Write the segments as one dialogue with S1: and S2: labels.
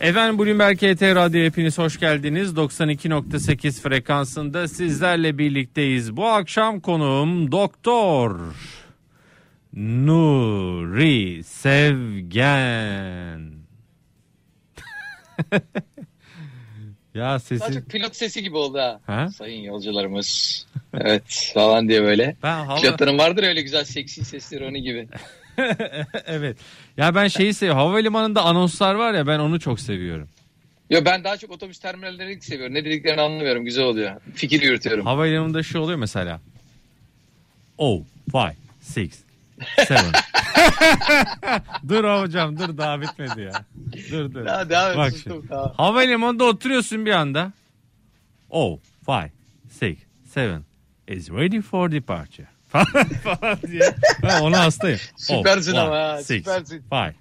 S1: Efendim Bloomberg KT Radyo hepiniz hoş geldiniz. 92.8 frekansında sizlerle birlikteyiz. Bu akşam konuğum Doktor Nuri Sevgen. ya sesin...
S2: Sadece pilot sesi gibi oldu ha.
S1: Ha?
S2: Sayın yolcularımız. Evet falan diye böyle.
S1: Ben hava...
S2: Pilotların vardır öyle güzel seksi sesleri onun gibi.
S1: evet. Ya ben şeyi seviyorum. Havalimanında anonslar var ya ben onu çok seviyorum.
S2: Yo ben daha çok otobüs terminallerini seviyorum. Ne dediklerini anlamıyorum. Güzel oluyor. Fikir yürütüyorum.
S1: Havalimanında şu oluyor mesela. Oh, five, six, seven. dur hocam dur daha bitmedi ya. Dur dur.
S2: Daha devam
S1: Bak
S2: sustum,
S1: şimdi.
S2: tamam.
S1: Havalimanında oturuyorsun bir anda. Oh, five, six, seven is ready for departure. falan diye. Ben ona hastayım.
S2: Süpersin
S1: oh,
S2: ama
S1: five, six,
S2: süpersin.
S1: Five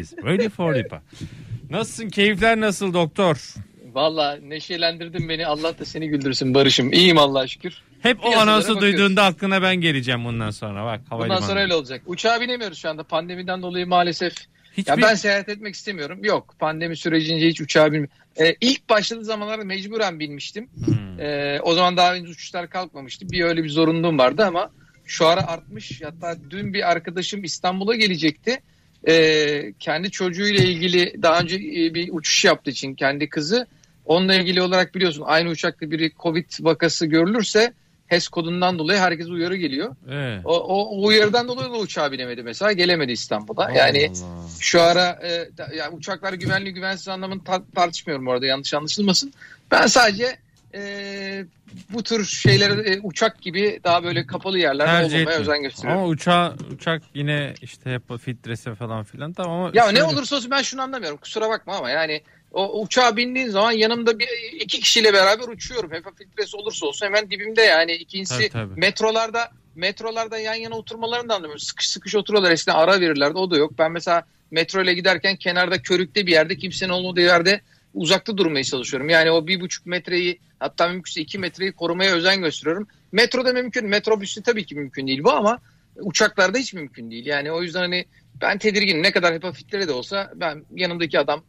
S1: is ready for departure. Nasılsın? Keyifler nasıl doktor?
S2: Valla neşelendirdin beni. Allah da seni güldürsün Barış'ım. İyiyim Allah'a şükür.
S1: Hep o anonsu duyduğunda aklına ben geleceğim bundan sonra. Bak
S2: Bundan
S1: havalimanı.
S2: sonra öyle olacak. Uçağa binemiyoruz şu anda. Pandemiden dolayı maalesef.
S1: Hiçbir...
S2: Ya ben seyahat etmek istemiyorum. Yok pandemi sürecince hiç uçağa binmiyorum. Ee, ilk başladığı zamanlarda mecburen binmiştim.
S1: Hmm.
S2: Ee, o zaman daha henüz uçuşlar kalkmamıştı. Bir öyle bir zorunluluğum vardı ama şu ara artmış. Hatta dün bir arkadaşım İstanbul'a gelecekti. Ee, kendi çocuğuyla ilgili daha önce e, bir uçuş yaptığı için kendi kızı. Onunla ilgili olarak biliyorsun aynı uçakta biri Covid vakası görülürse HES kodundan dolayı herkese uyarı geliyor.
S1: Evet.
S2: O, o, uyarıdan dolayı da uçağa binemedi mesela. Gelemedi İstanbul'a. Yani
S1: Allah
S2: şu ara e, yani uçaklar güvenli güvensiz anlamını tar- tartışmıyorum orada yanlış anlaşılmasın. Ben sadece e, bu tür şeyleri e, uçak gibi daha böyle kapalı yerlerde
S1: Tercih
S2: olmamaya
S1: etmiyorum.
S2: özen gösteriyorum.
S1: Ama uçağa, uçak yine işte hep filtresi falan filan tamam ama
S2: Ya
S1: şöyle-
S2: ne olursa olsun ben şunu anlamıyorum. Kusura bakma ama yani o uçağa bindiğin zaman yanımda bir iki kişiyle beraber uçuyorum. HEPA filtresi olursa olsun hemen dibimde yani. İkincisi
S1: Tabii, tabii.
S2: metrolarda metrolarda yan yana oturmalarını da anlamıyorum. Sıkış sıkış oturuyorlar. Eskiden ara verirlerdi. O da yok. Ben mesela metro ile giderken kenarda körükte bir yerde kimsenin olmadığı yerde uzakta durmaya çalışıyorum. Yani o bir buçuk metreyi hatta mümkünse iki metreyi korumaya özen gösteriyorum. Metroda mümkün. Metrobüste tabii ki mümkün değil bu ama uçaklarda hiç mümkün değil. Yani o yüzden hani ben tedirginim. Ne kadar HEPA filtre de olsa ben yanımdaki adam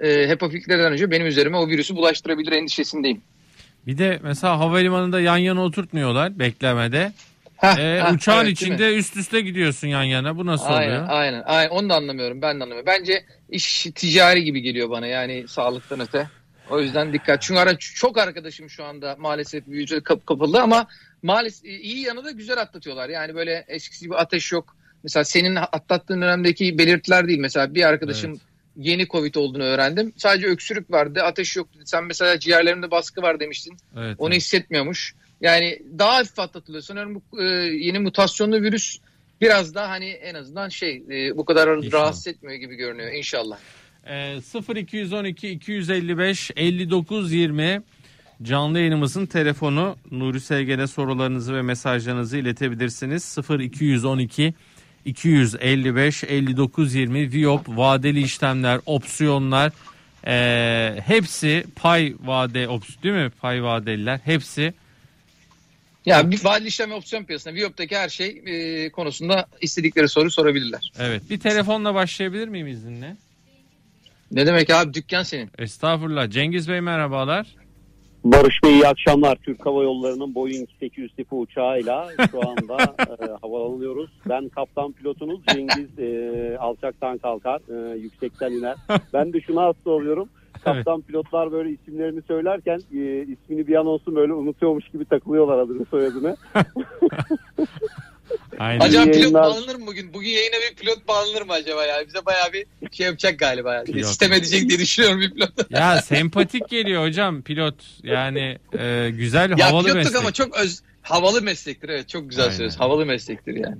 S2: e, HEPA filtreden önce benim üzerime o virüsü bulaştırabilir endişesindeyim.
S1: Bir de mesela havalimanında yan yana oturtmuyorlar beklemede.
S2: Heh,
S1: Ee,
S2: heh,
S1: uçağın
S2: evet,
S1: içinde üst üste gidiyorsun yan yana. Bu nasıl
S2: Aynen,
S1: oluyor?
S2: aynen, aynen. Onu da anlamıyorum. Ben de anlamıyorum. Bence iş ticari gibi geliyor bana yani sağlıktan öte. O yüzden dikkat. Çünkü ara, çok arkadaşım şu anda maalesef yüzü kap kapalı ama maalesef iyi yanı da güzel atlatıyorlar. Yani böyle eskisi gibi ateş yok. Mesela senin atlattığın dönemdeki belirtiler değil. Mesela bir arkadaşım
S1: Evet.
S2: yeni Covid olduğunu öğrendim. Sadece öksürük vardı, ateş yok dedi. Sen mesela ciğerlerimde baskı var demiştin.
S1: Evet,
S2: Onu
S1: evet.
S2: hissetmiyormuş. Yani daha hafif atlatılıyor. Sanıyorum bu e, yeni mutasyonlu virüs biraz daha hani en azından şey e, bu kadar
S1: İnşallah.
S2: rahatsız etmiyor gibi görünüyor inşallah.
S1: Ee, 0212 255 59 20 canlı yayınımızın telefonu Nuri Sevgen'e sorularınızı ve mesajlarınızı iletebilirsiniz. 0212 255 59 20 Viyop vadeli işlemler opsiyonlar ee, hepsi pay vade ops değil mi pay vadeliler hepsi
S2: Ya bir vadeli işlem ve opsiyon piyasasında Viyop'taki her şey e, konusunda istedikleri soru sorabilirler.
S1: evet bir telefonla başlayabilir miyim izninle?
S2: Ne demek abi dükkan senin.
S1: Estağfurullah Cengiz Bey merhabalar.
S3: Barış Bey iyi akşamlar. Türk Hava Yolları'nın Boeing 800 tipi uçağıyla şu anda e, havalanıyoruz. Ben kaptan pilotunuz Cengiz e, alçaktan kalkar, e, yüksekten iner. Ben de şuna hasta oluyorum. Kaptan pilotlar böyle isimlerini söylerken e, ismini bir an olsun böyle unutuyormuş gibi takılıyorlar adını soyadını.
S1: Aynen.
S2: Acaba pilot
S3: yayınlar.
S2: bağlanır mı bugün? Bugün yayına bir pilot bağlanır mı acaba ya? Bize bayağı bir şey yapacak galiba. Yani.
S1: Yok.
S2: Sistem edecek diye düşünüyorum bir pilot.
S1: Ya sempatik geliyor hocam pilot. Yani e, güzel
S2: ya
S1: havalı
S2: pilotluk
S1: meslek.
S2: ama çok öz, havalı meslektir. Evet çok güzel
S1: Aynen.
S2: söylüyorsun. Havalı meslektir yani.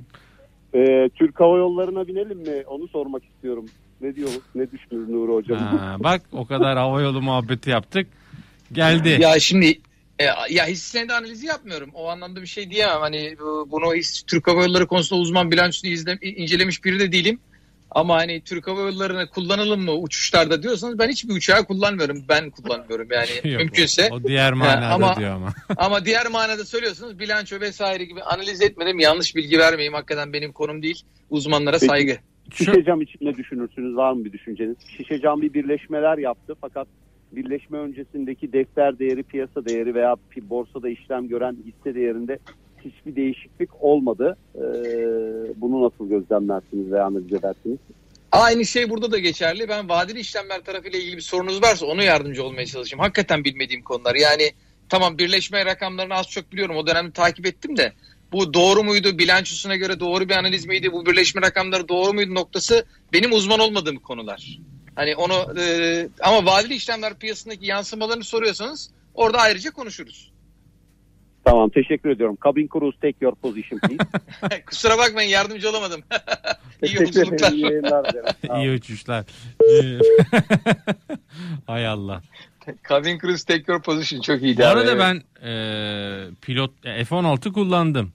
S3: E, Türk Hava Yolları'na binelim mi? Onu sormak istiyorum. Ne diyor, ne düşünür Nuri Hocam?
S1: Ha, bak o kadar hava yolu muhabbeti yaptık. Geldi.
S2: Ya şimdi e, ya hisse senedi analizi yapmıyorum. O anlamda bir şey diyemem. Hani bu- bunu his- Türk Hava Yolları konusunda uzman bilançosunu izle, incelemiş biri de değilim. Ama hani Türk Hava Yolları'nı kullanalım mı uçuşlarda diyorsanız ben hiçbir uçağı kullanmıyorum. Ben kullanmıyorum yani
S1: Yok,
S2: mümkünse.
S1: O, o diğer manada
S2: ama-
S1: diyor ama.
S2: Ama diğer manada söylüyorsunuz bilanço vesaire gibi analiz etmedim. Yanlış bilgi vermeyeyim. Hakikaten benim konum değil. Uzmanlara
S3: Peki.
S2: saygı.
S3: Şişe cam için ne düşünürsünüz? Var mı bir düşünceniz? Şişe cam bir birleşmeler yaptı fakat birleşme öncesindeki defter değeri, piyasa değeri veya borsada işlem gören hisse değerinde hiçbir değişiklik olmadı. Ee, bunu nasıl gözlemlersiniz veya analiz edersiniz?
S2: Aynı şey burada da geçerli. Ben vadeli işlemler tarafıyla ilgili bir sorunuz varsa onu yardımcı olmaya çalışayım. Hakikaten bilmediğim konular. Yani tamam birleşme rakamlarını az çok biliyorum. O dönemde takip ettim de bu doğru muydu? Bilançosuna göre doğru bir analiz miydi? Bu birleşme rakamları doğru muydu noktası benim uzman olmadığım konular. Hani onu e, ama vadeli işlemler piyasasındaki yansımalarını soruyorsanız orada ayrıca konuşuruz.
S3: Tamam teşekkür ediyorum. Cabin Cruise take your position please.
S2: Kusura bakmayın yardımcı olamadım. İyi yolculuklar.
S3: İyi yayınlar.
S1: İyi uçuşlar. Hay Allah.
S2: Cabin cruise take your position çok iyiydi.
S1: Bu
S2: abi,
S1: arada
S2: evet.
S1: ben e, pilot F-16 kullandım.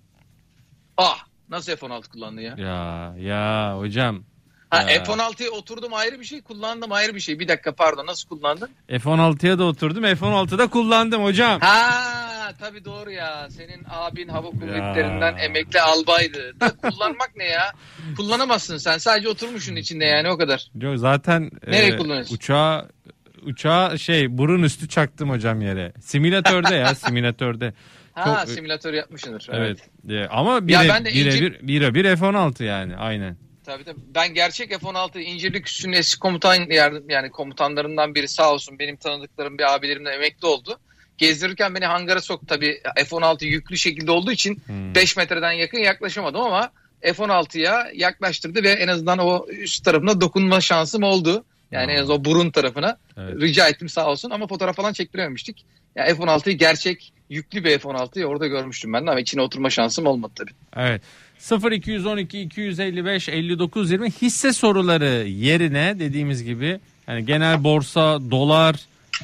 S2: Ah nasıl F-16 kullandı ya?
S1: Ya ya hocam.
S2: Ha,
S1: Ya.
S2: F-16'ya oturdum ayrı bir şey kullandım ayrı bir şey. Bir dakika pardon nasıl kullandın?
S1: F-16'ya da oturdum. F-16'da kullandım hocam.
S2: Ha tabii doğru ya. Senin abin hava kuvvetlerinden emekli albaydı. Da kullanmak ne ya? Kullanamazsın sen. Sadece oturmuşsun içinde yani o kadar.
S1: Yok, zaten
S2: Nereye kullanıyorsun?
S1: uçağa uçağa şey burun üstü çaktım hocam yere. Simülatörde ya simülatörde.
S2: Ha
S1: Çok-
S2: simülatör yapmışsındır.
S1: Evet. E, Ama
S2: Ya
S1: bire,
S2: ince-
S1: bir, bire bir F-16 yani aynen.
S2: Tabii tabii. Ben gerçek F-16 İncirlik Üssü'nün eski komutan yani komutanlarından biri sağ olsun benim tanıdıklarım bir abilerimden emekli oldu. Gezdirirken beni hangara soktu tabii F-16 yüklü şekilde olduğu için
S1: Hmm.
S2: 5 metreden yakın yaklaşamadım ama F-16'ya yaklaştırdı ve en azından o üst tarafına dokunma şansım oldu. Yani en az o burun tarafına
S1: Evet.
S2: rica ettim sağ olsun ama fotoğraf falan çektirememiştik. Ya F-16'yı gerçek yüklü bir F-16'yı orada görmüştüm ben de ama içine oturma şansım olmadı tabii.
S1: Evet. 0212 255 59 20 hisse soruları yerine dediğimiz gibi yani genel borsa, dolar,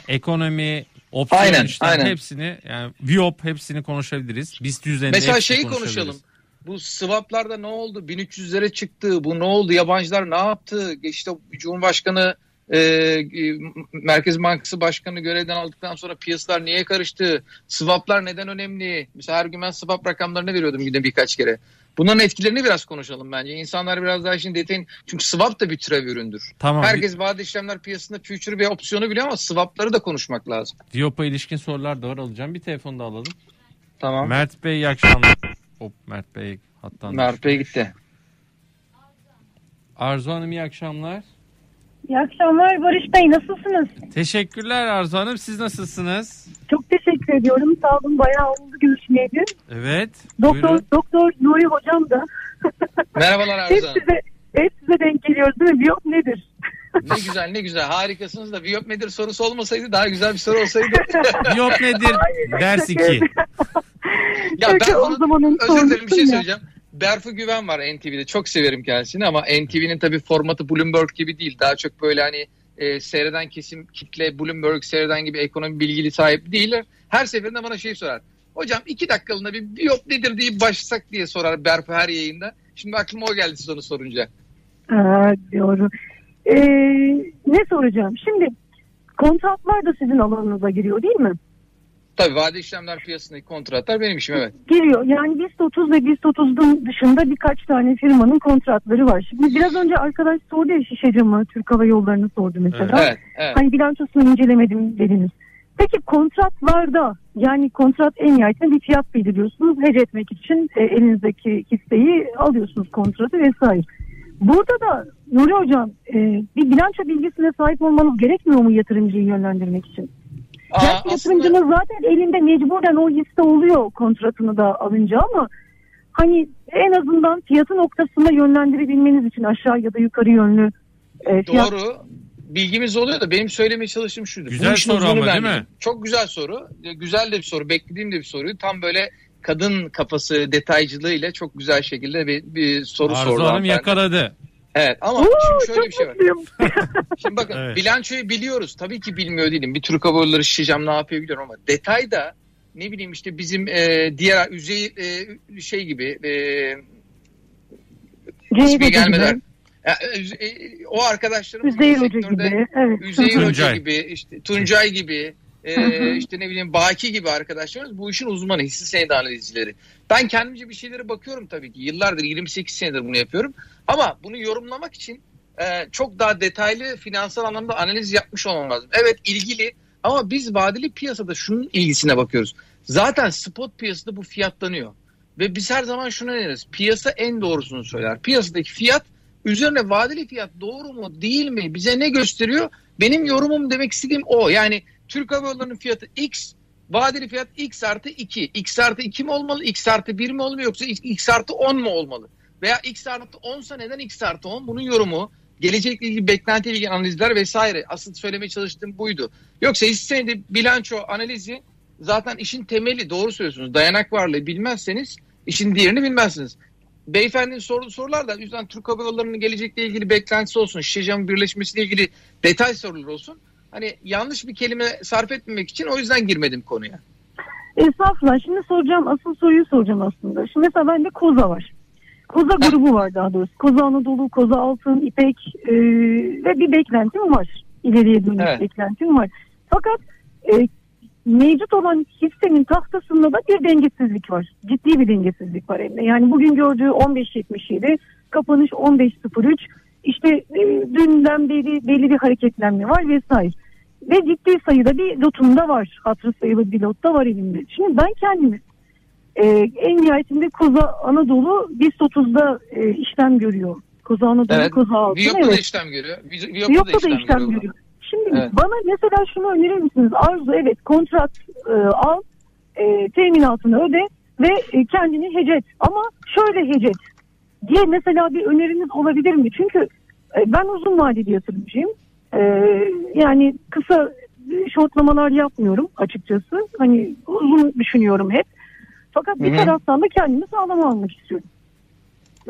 S1: ekonomi, opsiyon
S2: Aynen,
S1: işlem
S2: aynen.
S1: hepsini yani Viop hepsini konuşabiliriz. BIST üzerinde
S2: Mesela şeyi konuşalım. Bu swaplarda ne oldu? 1300'lere çıktı. Bu ne oldu? Yabancılar ne yaptı? İşte Cumhurbaşkanı e, e, Merkez Bankası Başkanı görevden aldıktan sonra piyasalar niye karıştı? Swaplar neden önemli? Mesela her gün ben swap rakamlarını veriyordum günde birkaç kere. Bunların etkilerini biraz konuşalım bence. İnsanlar biraz daha şimdi detayın çünkü swap da bir türev üründür.
S1: Tamam.
S2: Herkes vade işlemler piyasasında future ve opsiyonu biliyor ama swapları da konuşmak lazım.
S1: Viop'a ilişkin sorular da var alacağım. Bir telefon da alalım.
S2: Tamam.
S1: Mert Bey iyi akşamlar. Hop Mert Bey hattan.
S2: Mert Bey gitti.
S1: Arzu Hanım iyi akşamlar.
S4: İyi akşamlar Barış Bey nasılsınız?
S1: Teşekkürler Arzu Hanım. Siz nasılsınız?
S4: Çok teşekkür ediyorum. Sağ olun bayağı oldu görüşmeyeli.
S1: Evet.
S4: Doktor,
S1: Buyurun.
S4: Doktor Nuri hocam da
S2: Merhabalar
S4: hep
S2: Arzu Hanım.
S4: size, hep size denk geliyoruz değil mi? Biyop nedir?
S2: Ne güzel ne güzel harikasınız da biyop nedir sorusu olmasaydı daha güzel bir soru olsaydı.
S1: Viop nedir? Ders
S4: şaka
S1: 2.
S4: yapıyorum.
S2: ya ben
S4: o
S2: onu,
S4: zamanın
S2: özür dilerim bir şey
S4: sormuştum ya.
S2: Berfu Güven var NTV'de çok severim kendisini ama NTV'nin tabii formatı Bloomberg gibi değil. Daha çok böyle hani e, seyreden kesim kitle Bloomberg seyreden gibi ekonomi bilgili sahip değiller. Her seferinde bana şey sorar. Hocam iki dakikalığına bir biyop nedir deyip başlasak diye sorar Berfu her yayında. Şimdi aklıma o geldi siz onu sorunca.
S4: Ha, doğru. Ee, ne soracağım? Şimdi kontratlar da sizin alanınıza giriyor değil mi?
S2: Tabii vade işlemler piyasasındaki kontratlar benim işim evet.
S4: Giriyor. Yani BIST 30 ve BIST 30'un dışında birkaç tane firmanın kontratları var. Şimdi biraz önce arkadaş sordu ya şişe camı Türk Hava Yolları'nı sordu mesela.
S2: Evet, evet.
S4: Hani bilançosunu incelemedim dediniz. Peki kontratlarda yani kontrat en nihayetinde bir fiyat belirliyorsunuz. Hece etmek için e, elinizdeki hisseyi alıyorsunuz kontratı vesaire. Burada da Nuri Hocam e, bir bilanço bilgisine sahip olmanız gerekmiyor mu yatırımcıyı yönlendirmek için?
S2: Aa,
S4: Gerçi
S2: aslında-
S4: yatırımcının zaten elinde mecburen o hisse oluyor kontratını da alınca ama hani en azından fiyatı noktasında yönlendirebilmeniz için aşağı ya da yukarı yönlü e, fiyat
S2: Doğru. Bilgimiz oluyor da benim söylemeye çalıştığım şudur.
S1: Güzel soru ama değil mi?
S2: Çok güzel soru. Güzel de bir soru. Beklediğim de bir soruyu. Tam böyle kadın kafası detaycılığıyla çok güzel şekilde bir, bir soru
S1: Arzu
S2: sordu.
S1: Hanım
S2: hanımefendi.
S1: yakaladı.
S2: Evet ama
S4: Oo,
S2: şimdi şöyle bir şey var. Şimdi bakın
S1: Evet.
S2: bilançoyu biliyoruz. Tabii ki bilmiyor değilim. Bir Türk Hava Yolları şişeceğim ne yapıyor biliyorum ama detayda ne bileyim işte bizim e, diğer yüzey e, şey gibi e, ismi
S4: gibi,
S2: gelmeden ya, e, e, o arkadaşlarımız
S4: Üzeyir Hoca
S2: sektörde
S4: gibi. Evet.
S2: Üzeyir Hoca gibi, işte Tuncay gibi e, işte ne bileyim Baki gibi arkadaşlarımız bu işin uzmanı, hisse senedi analizcileri. Ben kendimce bir şeylere bakıyorum tabii ki. Yıllardır 28 senedir bunu yapıyorum. Ama bunu yorumlamak için e, çok daha detaylı finansal anlamda analiz yapmış olmam lazım. Evet ilgili ama biz vadeli piyasada şunun ilgisine bakıyoruz. Zaten spot piyasada bu fiyatlanıyor. Ve biz her zaman şunu deneriz. Piyasa en doğrusunu söyler. Piyasadaki fiyat üzerine vadeli fiyat doğru mu değil mi bize ne gösteriyor? Benim yorumum demek istediğim o. Yani Türk Hava Yolları'nın fiyatı X, vadeli fiyat X artı 2. X artı 2 mi olmalı, X artı 1 mi olmalı yoksa X artı 10 mu olmalı? Veya X artı 10 sa neden X artı 10? Bunun yorumu, gelecekle ilgili beklentiyle ilgili analizler vesaire. Asıl söylemeye çalıştığım buydu. Yoksa hisse bilanço analizi zaten işin temeli doğru söylüyorsunuz. Dayanak varlığı bilmezseniz işin diğerini bilmezsiniz. Beyefendinin sorduğu sorular da yüzden Türk Hava Yolları'nın gelecekle ilgili beklentisi olsun, Şişecam'ın birleşmesiyle ilgili detay sorular olsun. Hani yanlış bir kelime sarf etmemek için o yüzden girmedim konuya.
S4: Estağfurullah. Şimdi soracağım asıl soruyu soracağım aslında. Şimdi mesela bende Koza var. Koza grubu var daha doğrusu. Koza Anadolu, Koza Altın, İpek e, ve bir beklentim var. İleriye dönük evet. beklentim var. Fakat e, mevcut olan hissenin tahtasında da bir dengesizlik var. Ciddi bir dengesizlik var elinde. Yani bugün gördüğü 15.77, kapanış 15.03. İşte e, dünden beri belli bir hareketlenme var vesaire. Ve ciddi sayıda bir lotum da var. Hatırı sayılı bir lot da var elimde. Şimdi ben kendimi e, en nihayetinde Koza Anadolu BIST 30'da e, işlem görüyor. Koza Anadolu,
S2: evet.
S4: Koza Altın.
S2: Viyop'ta evet. da işlem görüyor. Viyop'ta,
S4: da işlem, işlem görüyor. görüyor. Şimdi evet. bana mesela şunu önerir misiniz? Arzu evet kontrat e, al, e, teminatını öde ve e, kendini hecet. Ama şöyle hecet diye mesela bir öneriniz olabilir mi? Çünkü e, ben uzun vadeli yatırımcıyım. E, yani kısa şortlamalar yapmıyorum açıkçası. Hani uzun düşünüyorum hep. Fakat bir Hı-hı. taraftan da kendimi sağlam almak istiyorum.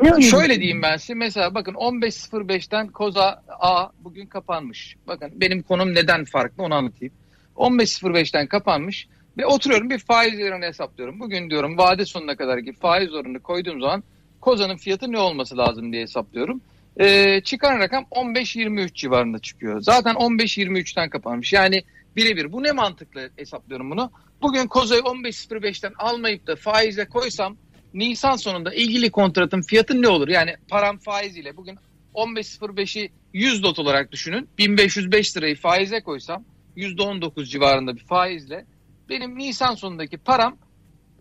S2: Ne Şöyle diyeyim ben size mesela bakın 15.05'ten Koza A bugün kapanmış. Bakın benim konum neden farklı onu anlatayım. 15.05'ten kapanmış ve oturuyorum bir faiz oranı hesaplıyorum. Bugün diyorum vade sonuna kadar ki faiz oranını koyduğum zaman Koza'nın fiyatı ne olması lazım diye hesaplıyorum. Ee, çıkan rakam 15-23 civarında çıkıyor. Zaten 15-23'ten kapanmış. Yani birebir. Bu ne mantıklı hesaplıyorum bunu. Bugün Koza'yı 15.05'ten almayıp da faize koysam Nisan sonunda ilgili kontratın fiyatı ne olur? Yani param faiz ile bugün 15.05'i 100 dot olarak düşünün. 1505 lirayı faize koysam %19 civarında bir faizle benim Nisan sonundaki param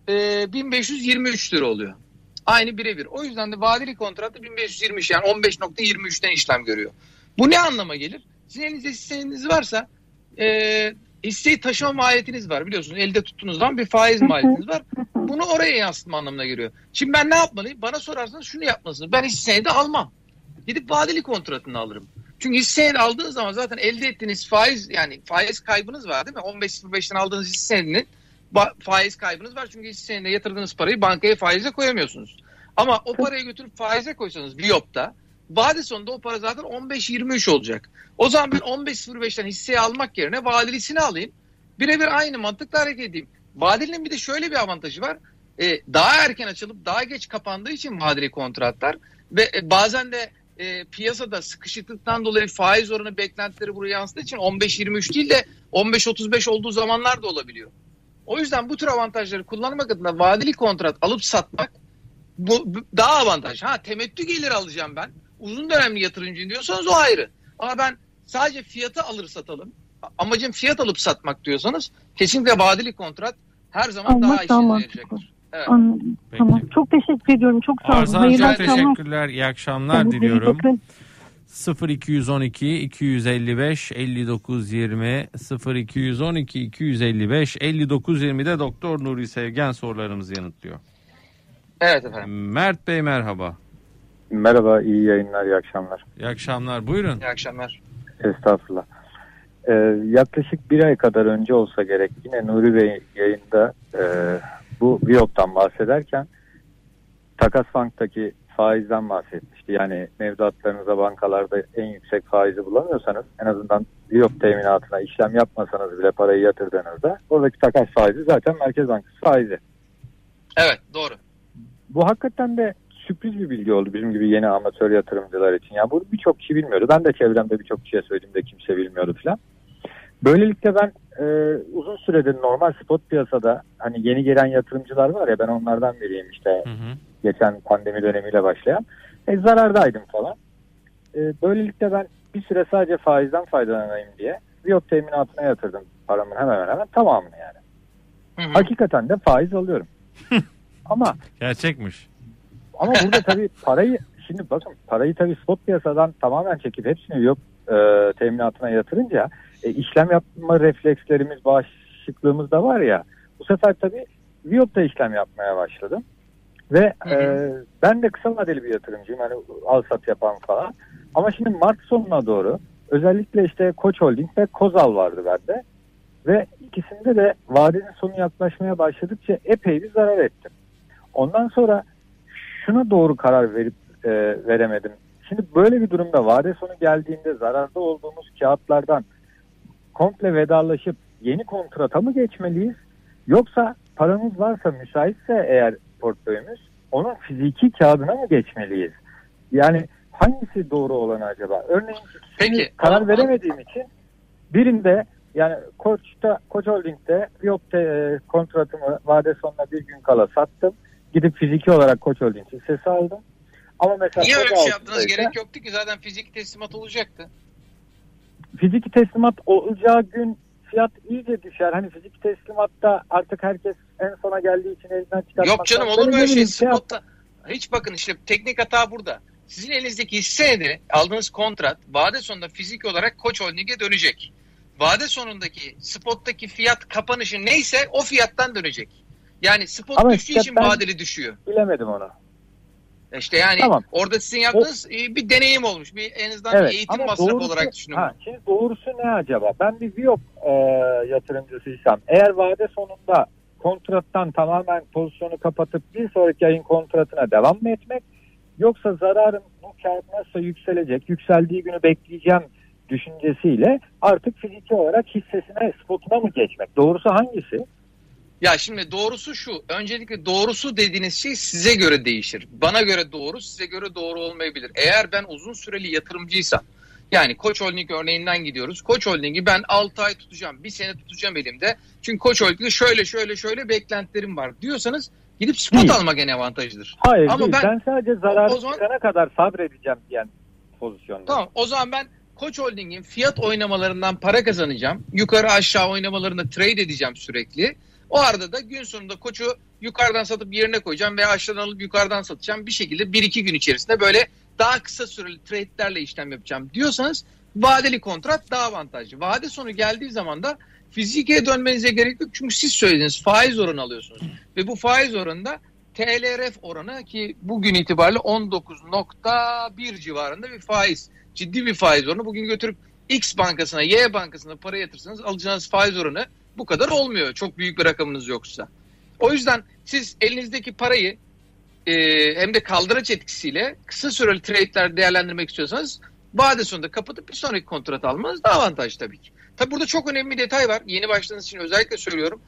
S2: e, 1523 lira oluyor. Aynı birebir. O yüzden de vadeli kontratı 1523 yani 15.23'ten işlem görüyor. Bu ne anlama gelir? Sizin elinizde hisseniz varsa e, hisseyi taşıma maliyetiniz var biliyorsunuz. Elde tuttuğunuz zaman bir faiz maliyetiniz var. Bunu oraya yansıtma anlamına geliyor. Şimdi ben ne yapmalıyım? Bana sorarsanız şunu yapmalısınız. Ben hisseyi de almam. Gidip vadeli kontratını alırım. Çünkü hisseyi aldığınız zaman zaten elde ettiğiniz faiz yani faiz kaybınız var değil mi? 15.05'ten aldığınız hissenin faiz kaybınız var. Çünkü hisseyle yatırdığınız parayı bankaya faize koyamıyorsunuz. Ama o parayı götürüp faize koysanız Viyop'ta vade sonunda o para zaten 15-23 olacak. O zaman ben 15.05'ten hisseyi almak yerine vadelisini alayım. Birebir aynı mantıkla hareket edeyim. Vadelinin bir de şöyle bir avantajı var. Ee, daha erken açılıp daha geç kapandığı için vadeli kontratlar ve e, bazen de e, piyasada sıkışıklıktan dolayı faiz oranı beklentileri buraya yansıdığı için 15-23 değil de 15-35 olduğu zamanlar da olabiliyor. O yüzden bu tür avantajları kullanmak adına vadeli kontrat alıp satmak bu, bu daha avantaj. Ha temettü gelir alacağım ben. Uzun dönemli yatırımcı diyorsanız o ayrı. Ama ben sadece fiyatı alır satalım. Amacım fiyat alıp satmak diyorsanız kesinlikle vadeli kontrat her zaman Allah, daha işinize yarayacaktır.
S4: Evet. Anladım. Tamam. Çok teşekkür ediyorum. Çok sağ olun.
S1: Arzan çok teşekkürler. İyi akşamlar Tabii diliyorum. Bakın. 0212 255 59 20 0212 255 59 20'de Doktor Nuri Sevgen sorularımızı yanıtlıyor.
S2: Evet efendim.
S1: Mert Bey merhaba.
S5: Merhaba, iyi yayınlar, iyi akşamlar.
S1: İyi akşamlar, buyurun.
S2: İyi akşamlar.
S5: Estağfurullah. Ee, yaklaşık bir ay kadar önce olsa gerek yine Nuri Bey yayında e, bu Viyop'tan bahsederken Takas Bank'taki faizden bahsetmişti. Yani mevduatlarınıza bankalarda en yüksek faizi bulamıyorsanız en azından Viyop teminatına işlem yapmasanız bile parayı yatırdığınızda oradaki takas faizi zaten Merkez Bankası faizi.
S2: Evet doğru.
S5: Bu hakikaten de sürpriz bir bilgi oldu bizim gibi yeni amatör yatırımcılar için. Yani bunu birçok kişi bilmiyordu. Ben de çevremde birçok kişiye söyledim de kimse bilmiyordu falan. Böylelikle ben e, uzun süredir normal spot piyasada hani yeni gelen yatırımcılar var ya ben onlardan biriyim işte
S1: Hı hı.
S5: Geçen pandemi dönemiyle başlayan. E, zarardaydım falan. E, böylelikle ben bir süre sadece faizden faydalanayım diye Viyop teminatına yatırdım paramın hemen hemen hemen tamamını yani.
S2: Hı hı.
S5: Hakikaten de faiz alıyorum. ama
S1: Gerçekmiş.
S5: ama burada tabii parayı şimdi bakın parayı tabii spot piyasadan tamamen çekip hepsini Viyop e, teminatına yatırınca e, işlem yapma reflekslerimiz bağışıklığımız da var ya bu sefer tabii Viyop'ta işlem yapmaya başladım. Ve
S2: Hı hı.
S5: e, ben de kısa vadeli bir yatırımcıyım hani al sat yapan falan. Ama şimdi Mart sonuna doğru özellikle işte Koç Holding ve Kozal vardı bende. Ve ikisinde de vadenin sonu yaklaşmaya başladıkça epey bir zarar ettim. Ondan sonra şuna doğru karar verip e, veremedim. Şimdi böyle bir durumda vade sonu geldiğinde zararda olduğumuz kağıtlardan komple vedalaşıp yeni kontrata mı geçmeliyiz? Yoksa paramız varsa müsaitse eğer portföyümüz onun fiziki kağıdına mı geçmeliyiz? Yani hangisi doğru olan acaba? Örneğin
S2: Peki,
S5: karar veremediğim için birinde yani Koç'ta, Koç Holding'de Viyop'ta e, kontratımı vade sonuna bir gün kala sattım. Gidip fiziki olarak Koç Holding hissesi aldım. Ama mesela
S2: Niye öyle bir şey yaptınız?
S5: altındaysa-
S2: Gerek yoktu ki zaten fizik teslimat olacaktı.
S5: fiziki teslimat olacağı gün fiyat iyice düşer. Hani fiziki teslimatta artık herkes en sona geldiği için elinden çıkartmak.
S2: Yok canım olur mu
S5: Benim
S2: öyle şey? Spotta. Hiç bakın işte teknik hata burada. Sizin elinizdeki hisse senedi aldığınız kontrat vade sonunda fizik olarak Koç Holding'e dönecek. Vade sonundaki spottaki fiyat kapanışı neyse o fiyattan dönecek. Yani spot
S5: Ama
S2: düştüğü
S5: işte
S2: için vadeli düşüyor.
S5: Bilemedim onu.
S2: İşte yani
S5: Tamam.
S2: orada sizin yaptığınız e, bir deneyim olmuş. Bir en azından
S5: Evet
S2: bir eğitim masrafı
S5: doğrusu,
S2: olarak düşünün.
S5: ha, şimdi doğrusu ne acaba? Ben bir Viyop e, yatırımcısıysam eğer vade sonunda kontrattan tamamen pozisyonu kapatıp bir sonraki ayın kontratına devam mı etmek yoksa zararın bu kağıt nasıl yükselecek yükseldiği günü bekleyeceğim düşüncesiyle artık fiziki olarak hissesine spotuna mı geçmek? Doğrusu hangisi?
S2: Ya şimdi doğrusu şu. Öncelikle doğrusu dediğiniz şey size göre değişir. Bana göre doğru, size göre doğru olmayabilir. Eğer ben uzun süreli yatırımcıysam, yani Koç Holding örneğinden gidiyoruz. Koç Holding'i ben 6 ay tutacağım, bir sene tutacağım elimde. Çünkü Koç Holding'de şöyle şöyle şöyle beklentilerim var diyorsanız gidip spot
S5: Değil.
S2: almak en avantajıdır.
S5: Hayır
S2: Ama
S5: değil.
S2: ben-
S5: Ben, sadece zarar
S2: O- zaman-
S5: kadar sabredeceğim diyen pozisyonda.
S2: Tamam o zaman ben Koç Holding'in fiyat oynamalarından para kazanacağım. Yukarı aşağı oynamalarında trade edeceğim sürekli. O arada da gün sonunda Koç'u yukarıdan satıp yerine koyacağım veya aşağıdan alıp yukarıdan satacağım. Bir şekilde 1-2 gün içerisinde böyle daha kısa süreli trade'lerle işlem yapacağım diyorsanız vadeli kontrat daha avantajlı. Vade sonu geldiği zaman da fizike dönmenize gerek yok. Çünkü siz söylediğiniz faiz oranı alıyorsunuz. Ve bu faiz oranında TLRF oranı ki bugün itibariyle 19.1 civarında bir faiz. Ciddi bir faiz oranı. Bugün götürüp X bankasına, Y bankasına para yatırsanız alacağınız faiz oranı bu kadar olmuyor. Çok büyük bir rakamınız yoksa. O yüzden siz elinizdeki parayı e, hem de kaldıraç etkisiyle kısa süreli trade'ler değerlendirmek istiyorsanız vade sonunda kapatıp bir sonraki kontrat almanız daha avantajlı tabii ki. Tabii burada çok önemli bir detay var. Yeni başladığınız için özellikle söylüyorum.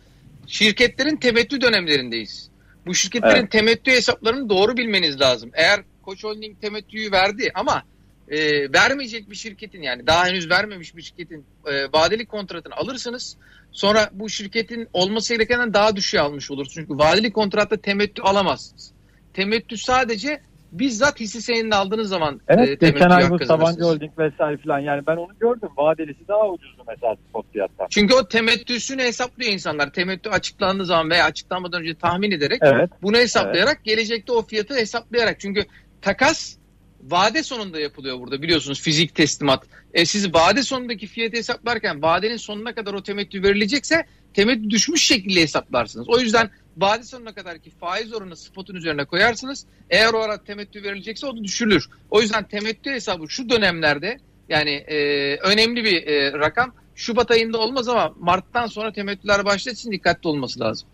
S2: Şirketlerin temettü dönemlerindeyiz. Bu şirketlerin
S5: Evet.
S2: temettü hesaplarını doğru bilmeniz lazım. Eğer Koç Holding temettüyü verdi ama e, vermeyecek bir şirketin yani daha henüz vermemiş bir şirketin e, vadeli kontratını alırsınız. Sonra bu şirketin olması gerekenden daha düşüğe almış olursunuz. Çünkü vadeli kontratta temettü alamazsınız. Temettü sadece bizzat hisse senedini aldığınız zaman e,
S5: Evet
S2: temettü
S5: geçen ay bu Sabancı. Holding vesaire falan yani ben onu gördüm vadelisi daha ucuzdu mesela spot fiyattan.
S2: Çünkü o temettüsünü hesaplıyor insanlar. Temettü açıklandığı zaman veya açıklanmadan önce tahmin ederek
S5: Evet.
S2: bunu hesaplayarak gelecekte o fiyatı hesaplayarak. Çünkü takas vade sonunda yapılıyor burada biliyorsunuz fizik teslimat. E, siz vade sonundaki fiyatı hesaplarken vadenin sonuna kadar o temettü verilecekse temettü düşmüş şekilde hesaplarsınız. O yüzden vade sonuna kadarki faiz oranı spotun üzerine koyarsınız. Eğer o ara temettü verilecekse o da düşürülür. O yüzden temettü hesabı şu dönemlerde yani e, önemli bir e, rakam. Şubat ayında olmaz ama Mart'tan sonra temettüler başladığı için dikkatli olması lazım.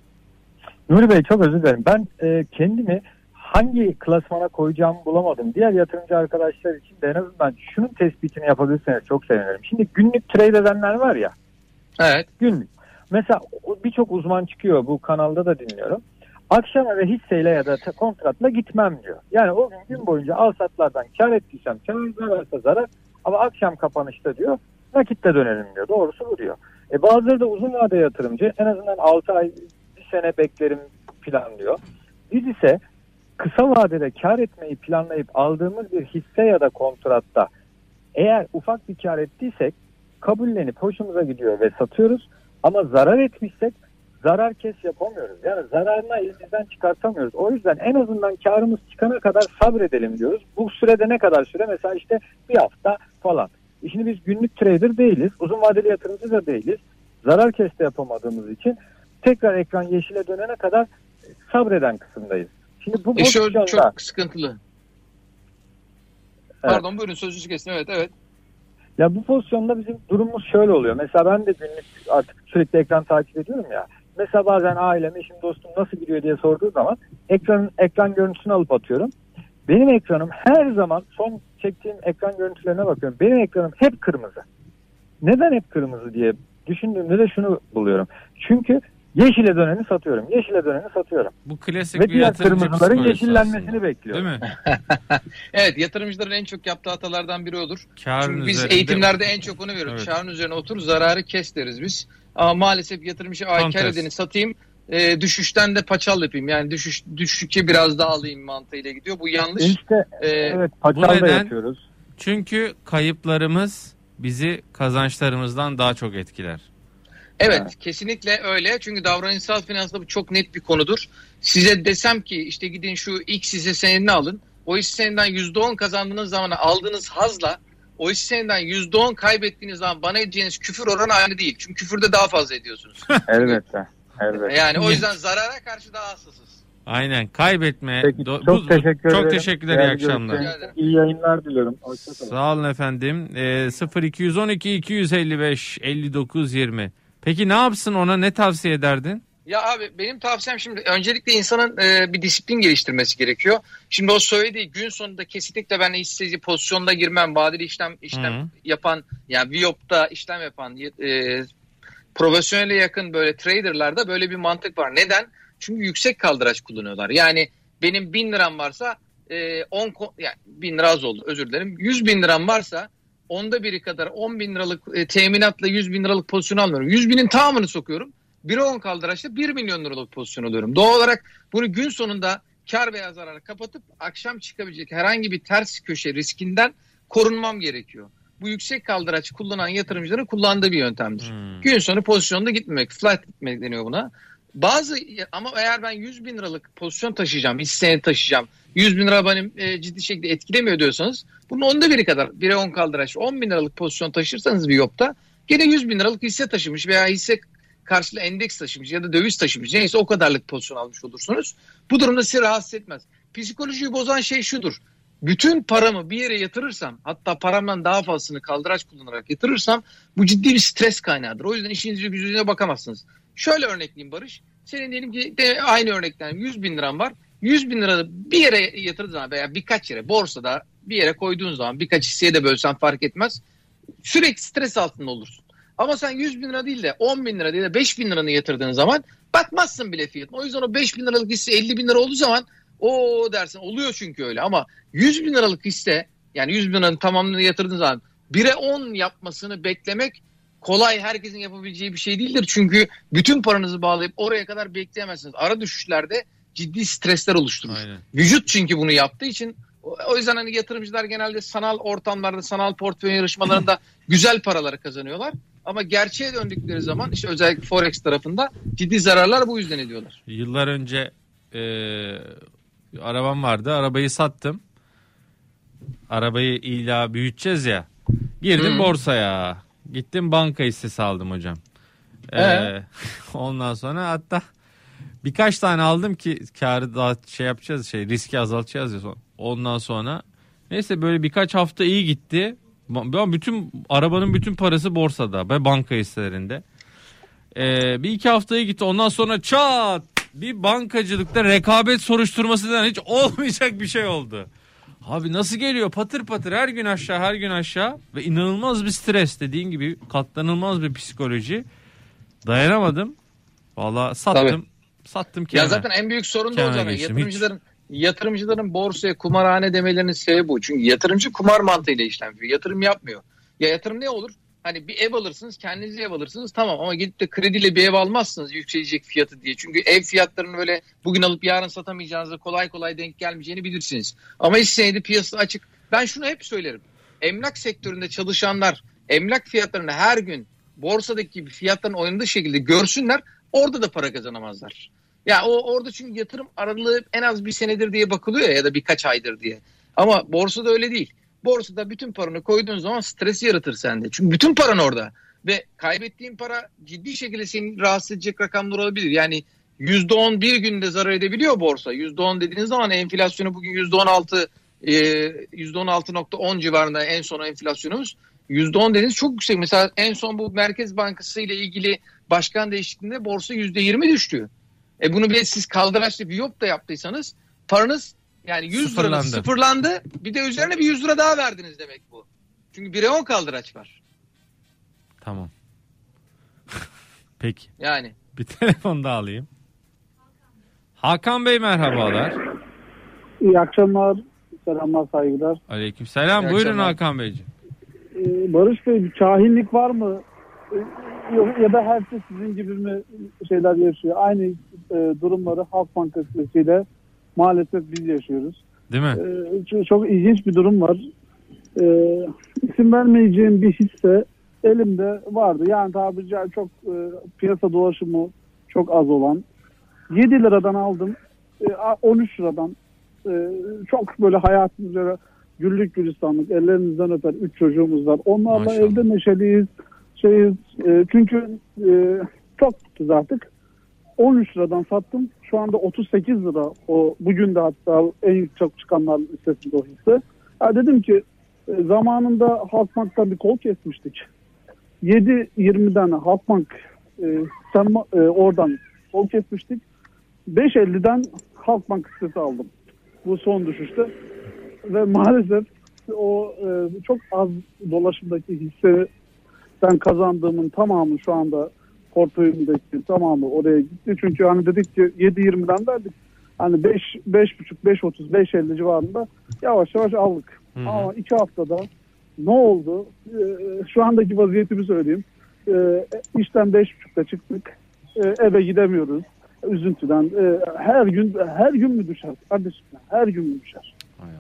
S5: Nuri Bey çok özür dilerim. Ben e, kendimi hangi klasmana koyacağımı bulamadım. Diğer yatırımcı arkadaşlar için de en azından şunun tespitini yapabilirseniz çok sevinirim. Şimdi günlük trade edenler var ya
S2: Evet.
S5: günlük. Mesela birçok uzman çıkıyor bu kanalda da dinliyorum. Akşam eve hisseyle ya da kontratla gitmem diyor. Yani o gün gün boyunca al satlardan kar ettiysem kar zararsa zarar ama akşam kapanışta diyor nakitte dönelim diyor. Doğrusu bu diyor. E bazıları da uzun vade yatırımcı en azından 6 ay bir sene beklerim planlıyor. Biz ise kısa vadede kar etmeyi planlayıp aldığımız bir hisse ya da kontratta eğer ufak bir kar ettiysek kabullenip hoşumuza gidiyor ve satıyoruz. Ama zarar etmişsek zarar kes yapamıyoruz. Yani zararını elimizden çıkartamıyoruz. O yüzden en azından karımız çıkana kadar sabredelim diyoruz. Bu sürede ne kadar süre? Mesela işte bir hafta falan. E Şimdi biz günlük trader değiliz. Uzun vadeli yatırımcı da değiliz. Zarar kes de yapamadığımız için tekrar ekran yeşile dönene kadar sabreden kısımdayız. Şimdi bu
S2: E şöyle çok sıkıntılı.
S5: Evet.
S2: Pardon buyurun sözünüzü kesin. Evet evet.
S5: Ya bu pozisyonda bizim durumumuz şöyle oluyor. Mesela ben de günlük artık sürekli ekran takip ediyorum ya. Mesela bazen ailem, eşim, dostum nasıl gidiyor diye sorduğu zaman ekran ekran görüntüsünü alıp atıyorum. Benim ekranım her zaman son çektiğim ekran görüntülerine bakıyorum. Benim ekranım hep kırmızı. Neden hep kırmızı diye düşündüğümde de şunu buluyorum. Çünkü yeşile döneni satıyorum. Yeşile döneni satıyorum.
S1: Bu klasik
S5: Ve
S1: bir
S5: diğer kırmızıların yeşillenmesini
S1: aslında.
S5: bekliyorum.
S1: Değil mi?
S2: Evet yatırımcıların en çok yaptığı hatalardan biri odur.
S1: Karın
S2: Çünkü biz eğitimlerde en çok onu veriyoruz.
S1: Evet.
S2: Karın üzerine otur zararı kes deriz biz. Ama maalesef yatırımcı ay kar edeni satayım e, düşüşten de paçal yapayım. Yani düşüş düşüşü biraz daha alayım mantığıyla gidiyor. Bu yanlış.
S5: İşte
S2: E,
S5: evet paçal da yapıyoruz.
S1: Çünkü kayıplarımız bizi kazançlarımızdan daha çok etkiler.
S2: Evet kesinlikle öyle. Çünkü davranışsal finansta bu çok net bir konudur. Size desem ki işte gidin şu X hisse senedini alın. O hisse senedinden %10 kazandığınız zaman aldığınız hazla o hisse senedinden %10 kaybettiğiniz zaman bana edeceğiniz küfür oranı aynı değil. Çünkü küfürde daha fazla ediyorsunuz.
S5: Elbette. Elbette.
S2: Yani o yüzden zarara karşı daha hassasız.
S1: Aynen kaybetme.
S5: Peki,
S1: Do-
S5: çok
S1: bu-
S5: teşekkür
S1: Çok
S5: ederim.
S1: teşekkürler iyi akşamlar.
S5: İyi yayınlar diliyorum. Hoşçakalın.
S1: Sağ olun efendim. Ee, 0212 255 59 20. Peki ne yapsın ona ne tavsiye ederdin?
S2: Ya abi benim tavsiyem şimdi öncelikle insanın e, bir disiplin geliştirmesi gerekiyor. Şimdi o söylediği gün sonunda kesinlikle ben hisseci pozisyonda girmem. Vadeli işlem işlem
S1: Hı.
S2: yapan yani Viyop'ta işlem yapan e, profesyonele yakın böyle traderlarda böyle bir mantık var. Neden? Çünkü yüksek kaldıraç kullanıyorlar. Yani benim 1000 liram varsa e, 10 ko- yani 1000 lira az oldu özür dilerim. 100 bin liram varsa onda biri kadar 10 bin liralık e, teminatla 100 bin liralık pozisyon almıyorum. 100 binin tamamını sokuyorum. 1'e 10 kaldıraçla 1 milyon liralık pozisyon alıyorum. Doğal olarak bunu gün sonunda kar veya zararı kapatıp akşam çıkabilecek herhangi bir ters köşe riskinden korunmam gerekiyor. Bu yüksek kaldıraç kullanan yatırımcıların kullandığı bir yöntemdir.
S1: Hmm.
S2: Gün sonu pozisyonda gitmemek, flat gitmek deniyor buna. Bazı ama eğer ben 100 bin liralık pozisyon taşıyacağım, hisseni taşıyacağım, 100 bin lira benim e, ciddi şekilde etkilemiyor diyorsanız bunun onda biri kadar 1'e 10 kaldıraç 10 bin liralık pozisyon taşırsanız bir yopta gene 100 bin liralık hisse taşımış veya hisse karşılığı endeks taşımış ya da döviz taşımış neyse o kadarlık pozisyon almış olursunuz. Bu durumda sizi rahatsız etmez. Psikolojiyi bozan şey şudur. Bütün paramı bir yere yatırırsam hatta paramdan daha fazlasını kaldıraç kullanarak yatırırsam bu ciddi bir stres kaynağıdır. O yüzden işinize gücünüze bakamazsınız. Şöyle örnekleyeyim Barış. Senin diyelim ki de aynı örnekten 100 bin liran var. 100 bin lira bir yere yatırdığın zaman veya birkaç yere borsada bir yere koyduğun zaman birkaç hisseye de bölsen fark etmez. Sürekli stres altında olursun. Ama sen 100 bin lira değil de 10 bin lira değil de 5 bin liranı yatırdığın zaman bakmazsın bile fiyatına. O yüzden o 5 bin liralık hisse 50 bin lira olduğu zaman o dersin oluyor çünkü öyle ama 100 bin liralık hisse yani 100 bin liranın tamamını yatırdığın zaman 1'e 10 yapmasını beklemek kolay herkesin yapabileceği bir şey değildir. Çünkü bütün paranızı bağlayıp oraya kadar bekleyemezsiniz. Ara düşüşlerde ciddi stresler oluşturur.
S1: Aynen.
S2: Vücut çünkü bunu yaptığı için o yüzden hani yatırımcılar genelde sanal ortamlarda, sanal portföy yarışmalarında güzel paraları kazanıyorlar. Ama gerçeğe döndükleri zaman işte özellikle Forex tarafında ciddi zararlar bu yüzden ediyorlar.
S1: Yıllar önce e, arabam vardı. Arabayı sattım. Arabayı illa büyüteceğiz ya. Girdim
S2: Hı.
S1: borsaya. Gittim banka hissesi aldım hocam. E,
S2: Ee?
S1: ondan sonra hatta birkaç tane aldım ki karı daha şey yapacağız şey riski azaltacağız ya son- ondan sonra neyse böyle birkaç hafta iyi gitti. Ben bütün arabanın bütün parası borsada ve banka hisselerinde. Ee, bir iki haftaya gitti. Ondan sonra çat bir bankacılıkta rekabet soruşturması denen hiç olmayacak bir şey oldu. Abi nasıl geliyor patır patır her gün aşağı her gün aşağı ve inanılmaz bir stres dediğin gibi katlanılmaz bir psikoloji. Dayanamadım. Valla sattım. Sattım
S2: Ya
S1: kenara.
S2: zaten en büyük sorun da o
S1: geçtim,
S2: Yatırımcıların yatırımcıların borsaya kumarhane demelerinin sebebi bu. Çünkü yatırımcı kumar mantığıyla işlem yapıyor. Yatırım yapmıyor. Ya yatırım ne olur? Hani bir ev alırsınız kendinize ev alırsınız tamam ama gidip de krediyle bir ev almazsınız yükselecek fiyatı diye. Çünkü ev fiyatlarını böyle bugün alıp yarın satamayacağınızda kolay kolay denk gelmeyeceğini bilirsiniz. Ama hiç senedi piyasa açık. Ben şunu hep söylerim. Emlak sektöründe çalışanlar emlak fiyatlarını her gün borsadaki gibi fiyatların oynadığı şekilde görsünler orada da para kazanamazlar. Ya o orada çünkü yatırım aralığı en az bir senedir diye bakılıyor ya, ya da birkaç aydır diye. Ama borsada öyle değil. Borsada bütün paranı koyduğun zaman stres yaratır sende. Çünkü bütün paran orada. Ve kaybettiğin para ciddi şekilde seni rahatsız edecek rakamlar olabilir. Yani %10 bir günde zarar edebiliyor borsa. %10 dediğiniz zaman enflasyonu bugün %16 e, %16.10 civarında en son enflasyonumuz. %10 dediğiniz çok yüksek. Mesela en son bu Merkez Bankası ile ilgili başkan değişikliğinde borsa %20 düştü. E bunu bile siz kaldıraçlı bir yok da yaptıysanız paranız yani 100
S1: Sıfırlandı.
S2: liranız sıfırlandı. Bir de üzerine bir 100 lira daha verdiniz demek bu. Çünkü 1'e 10 kaldıraç var.
S1: Tamam. Peki.
S2: Yani.
S1: Bir telefon da alayım. Hakan Bey merhabalar.
S6: İyi akşamlar, selamlar, saygılar.
S1: Aleykümselam.
S2: İyi
S1: Buyurun
S2: akşamlar.
S1: Hakan Beyciğim.
S6: Ee, Barış Bey bir kahinlik var mı? Yok- Ya da herkes sizin gibi mi şeyler yaşıyor? Aynı e, durumları Halk Bankası ile maalesef biz yaşıyoruz.
S1: Değil mi?
S6: Ee, çok, çok ilginç bir durum var. Ee, isim vermeyeceğim bir hisse elimde vardı. Yani tabiri caizse çok e, piyasa dolaşımı çok az olan. 7 liradan aldım. E, a- 13 liradan e, çok böyle hayatımız böyle güllük gülistanlık ellerinizden öper 3 çocuğumuz var. Onlarla
S1: Maşallah.
S6: evde neşeliyiz. Şeyiz. E, çünkü e, çok tuttuz artık. 13 liradan sattım. Şu anda 38 lira o bugün de hatta en çok çıkanlar listesinde o hisse. Ya dedim ki e, zamanında Halkbank'tan bir kol kesmiştik. 7.20'den Halkbank e, sen, oradan kol kesmiştik. 5.50'den Halkbank hissesi aldım. Bu son düşüşte. Ve maalesef o çok az dolaşımdaki hisseden kazandığımın tamamı şu anda portföyümdeki tamamı oraya gitti. Çünkü hani dedik ki 7.20'den verdik. Hani 5 5.5 5.30 5.50 civarında yavaş yavaş aldık.
S1: Hı hı.
S6: Ama iki haftada ne oldu? Ee, şu andaki vaziyetimi söyleyeyim. Ee, işten 5.30'da çıktık. Ee, eve gidemiyoruz. Üzüntüden. Ee, her gün her gün mü düşer? Kardeşim her gün mü düşer?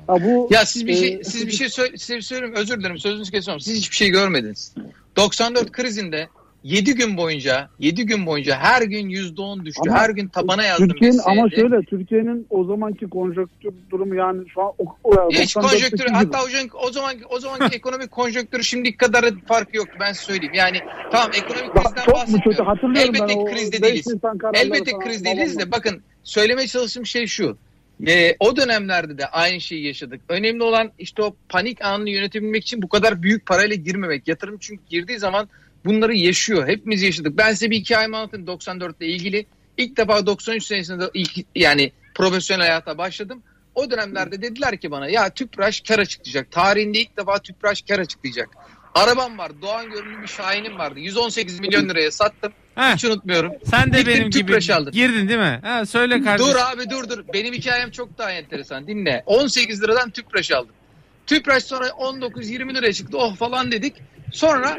S6: Ha, bu
S2: Ya siz bir şey
S6: e,
S2: siz bir şey söyle, size bir söyleyeyim özür dilerim sözünüzü kesiyorum. Siz hiçbir şey görmediniz. 94 krizinde 7 gün boyunca 7 gün boyunca her gün %10 düştü.
S6: Ama
S2: her gün tabana yazdım.
S6: Türkiye'nin ama şöyle Türkiye'nin o zamanki konjonktür durumu yani şu an o, o,
S2: Hiç
S6: 94'teki
S2: konjonktür hatta o, zaman- o zaman o zamanki ekonomik konjonktürü şimdiki kadar farkı yoktu ben söyleyeyim. Yani tamam ekonomik
S6: Bak,
S2: krizden
S6: çok mu kötü
S2: bahsetmiyorum. Elbette
S6: ben
S2: krizde
S6: 5
S2: değiliz. Elbette
S6: falan
S2: kriz değiliz de bakın söylemeye çalıştığım şey şu. Ee, o dönemlerde de aynı şeyi yaşadık. Önemli olan işte o panik anını yönetebilmek için bu kadar büyük parayla girmemek. Yatırım çünkü girdiği zaman bunları yaşıyor. Hepimiz yaşadık. Ben size bir hikayemi anlatayım 94 ile ilgili. İlk defa 93 senesinde ilk yani profesyonel hayata başladım. O dönemlerde dediler ki bana ya Tüpraş kar açıklayacak. Tarihinde ilk defa Tüpraş kar açıklayacak. Arabam var. Doğan görünümlü bir Şahin'im vardı. 118 milyon liraya sattım.
S1: Heh,
S2: Hiç unutmuyorum.
S1: sen de
S2: Gittim
S1: benim gibi
S2: aldım.
S1: girdin değil mi? Ha, söyle kardeşim.
S2: Dur abi dur dur. Benim hikayem çok daha enteresan. Dinle. 18 liradan tüpraş aldım. Tüpraş sonra 19-20 liraya çıktı. Oh falan dedik. Sonra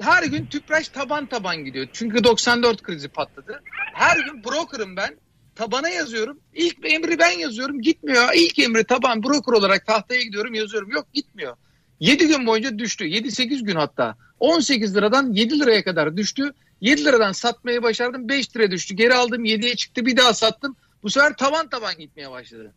S2: her gün tüpraş taban taban gidiyor. Çünkü 94 krizi patladı. Her gün broker'ım ben. Tabana yazıyorum. İlk emri ben yazıyorum. Gitmiyor. İlk emri taban broker olarak tahtaya gidiyorum yazıyorum. Yok gitmiyor. 7 gün boyunca düştü. 7-8 gün hatta. 18 liradan 7 liraya kadar düştü. 7 liradan satmayı başardım. 5 liraya düştü. Geri aldım 7'ye çıktı. Bir daha sattım. Bu sefer tavan taban gitmeye başladı.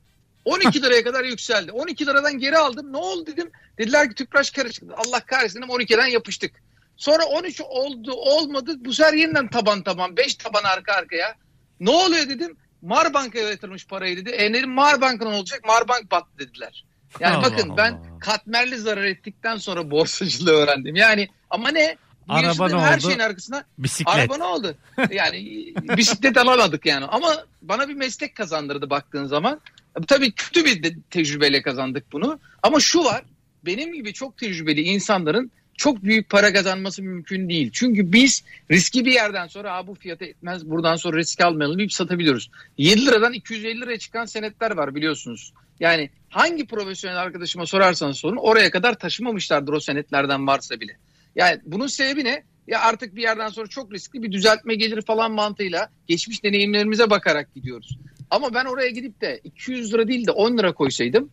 S2: 12 liraya kadar yükseldi. 12 liradan geri aldım. Ne oldu dedim. Dediler ki tüpraş karı çıktı. Allah kahretsin dedim, 12'den yapıştık. Sonra 13 oldu olmadı. Bu sefer yeniden taban taban. 5 taban arka arkaya. Ne oluyor dedim. Marbank'a yatırmış parayı dedi. E dedim Marbank'ın olacak. Marbank battı dediler. Yani
S1: Allah
S2: bakın ben
S1: Allah.
S2: katmerli zarar ettikten sonra borsacılığı öğrendim. Yani ama ne?
S1: Araba ne
S2: her
S1: oldu?
S2: şeyin arkasına
S1: Bisiklet.
S2: Araba ne oldu? Yani bisiklet alamadık yani. Ama bana bir meslek kazandırdı baktığın zaman. Tabii kötü bir tecrübeyle kazandık bunu. Ama şu var. Benim gibi çok tecrübeli insanların çok büyük para kazanması mümkün değil. Çünkü biz riski bir yerden sonra Aa, bu fiyata etmez buradan sonra risk almayalım deyip satabiliyoruz. 7 liradan 250 liraya çıkan senetler var biliyorsunuz. Yani hangi profesyonel arkadaşıma sorarsanız sorun oraya kadar taşımamışlardır o senetlerden varsa bile. Yani bunun sebebi ne? Ya artık bir yerden sonra çok riskli bir düzeltme gelir falan mantığıyla geçmiş deneyimlerimize bakarak gidiyoruz. Ama ben oraya gidip de 200 lira değil de 10 lira koysaydım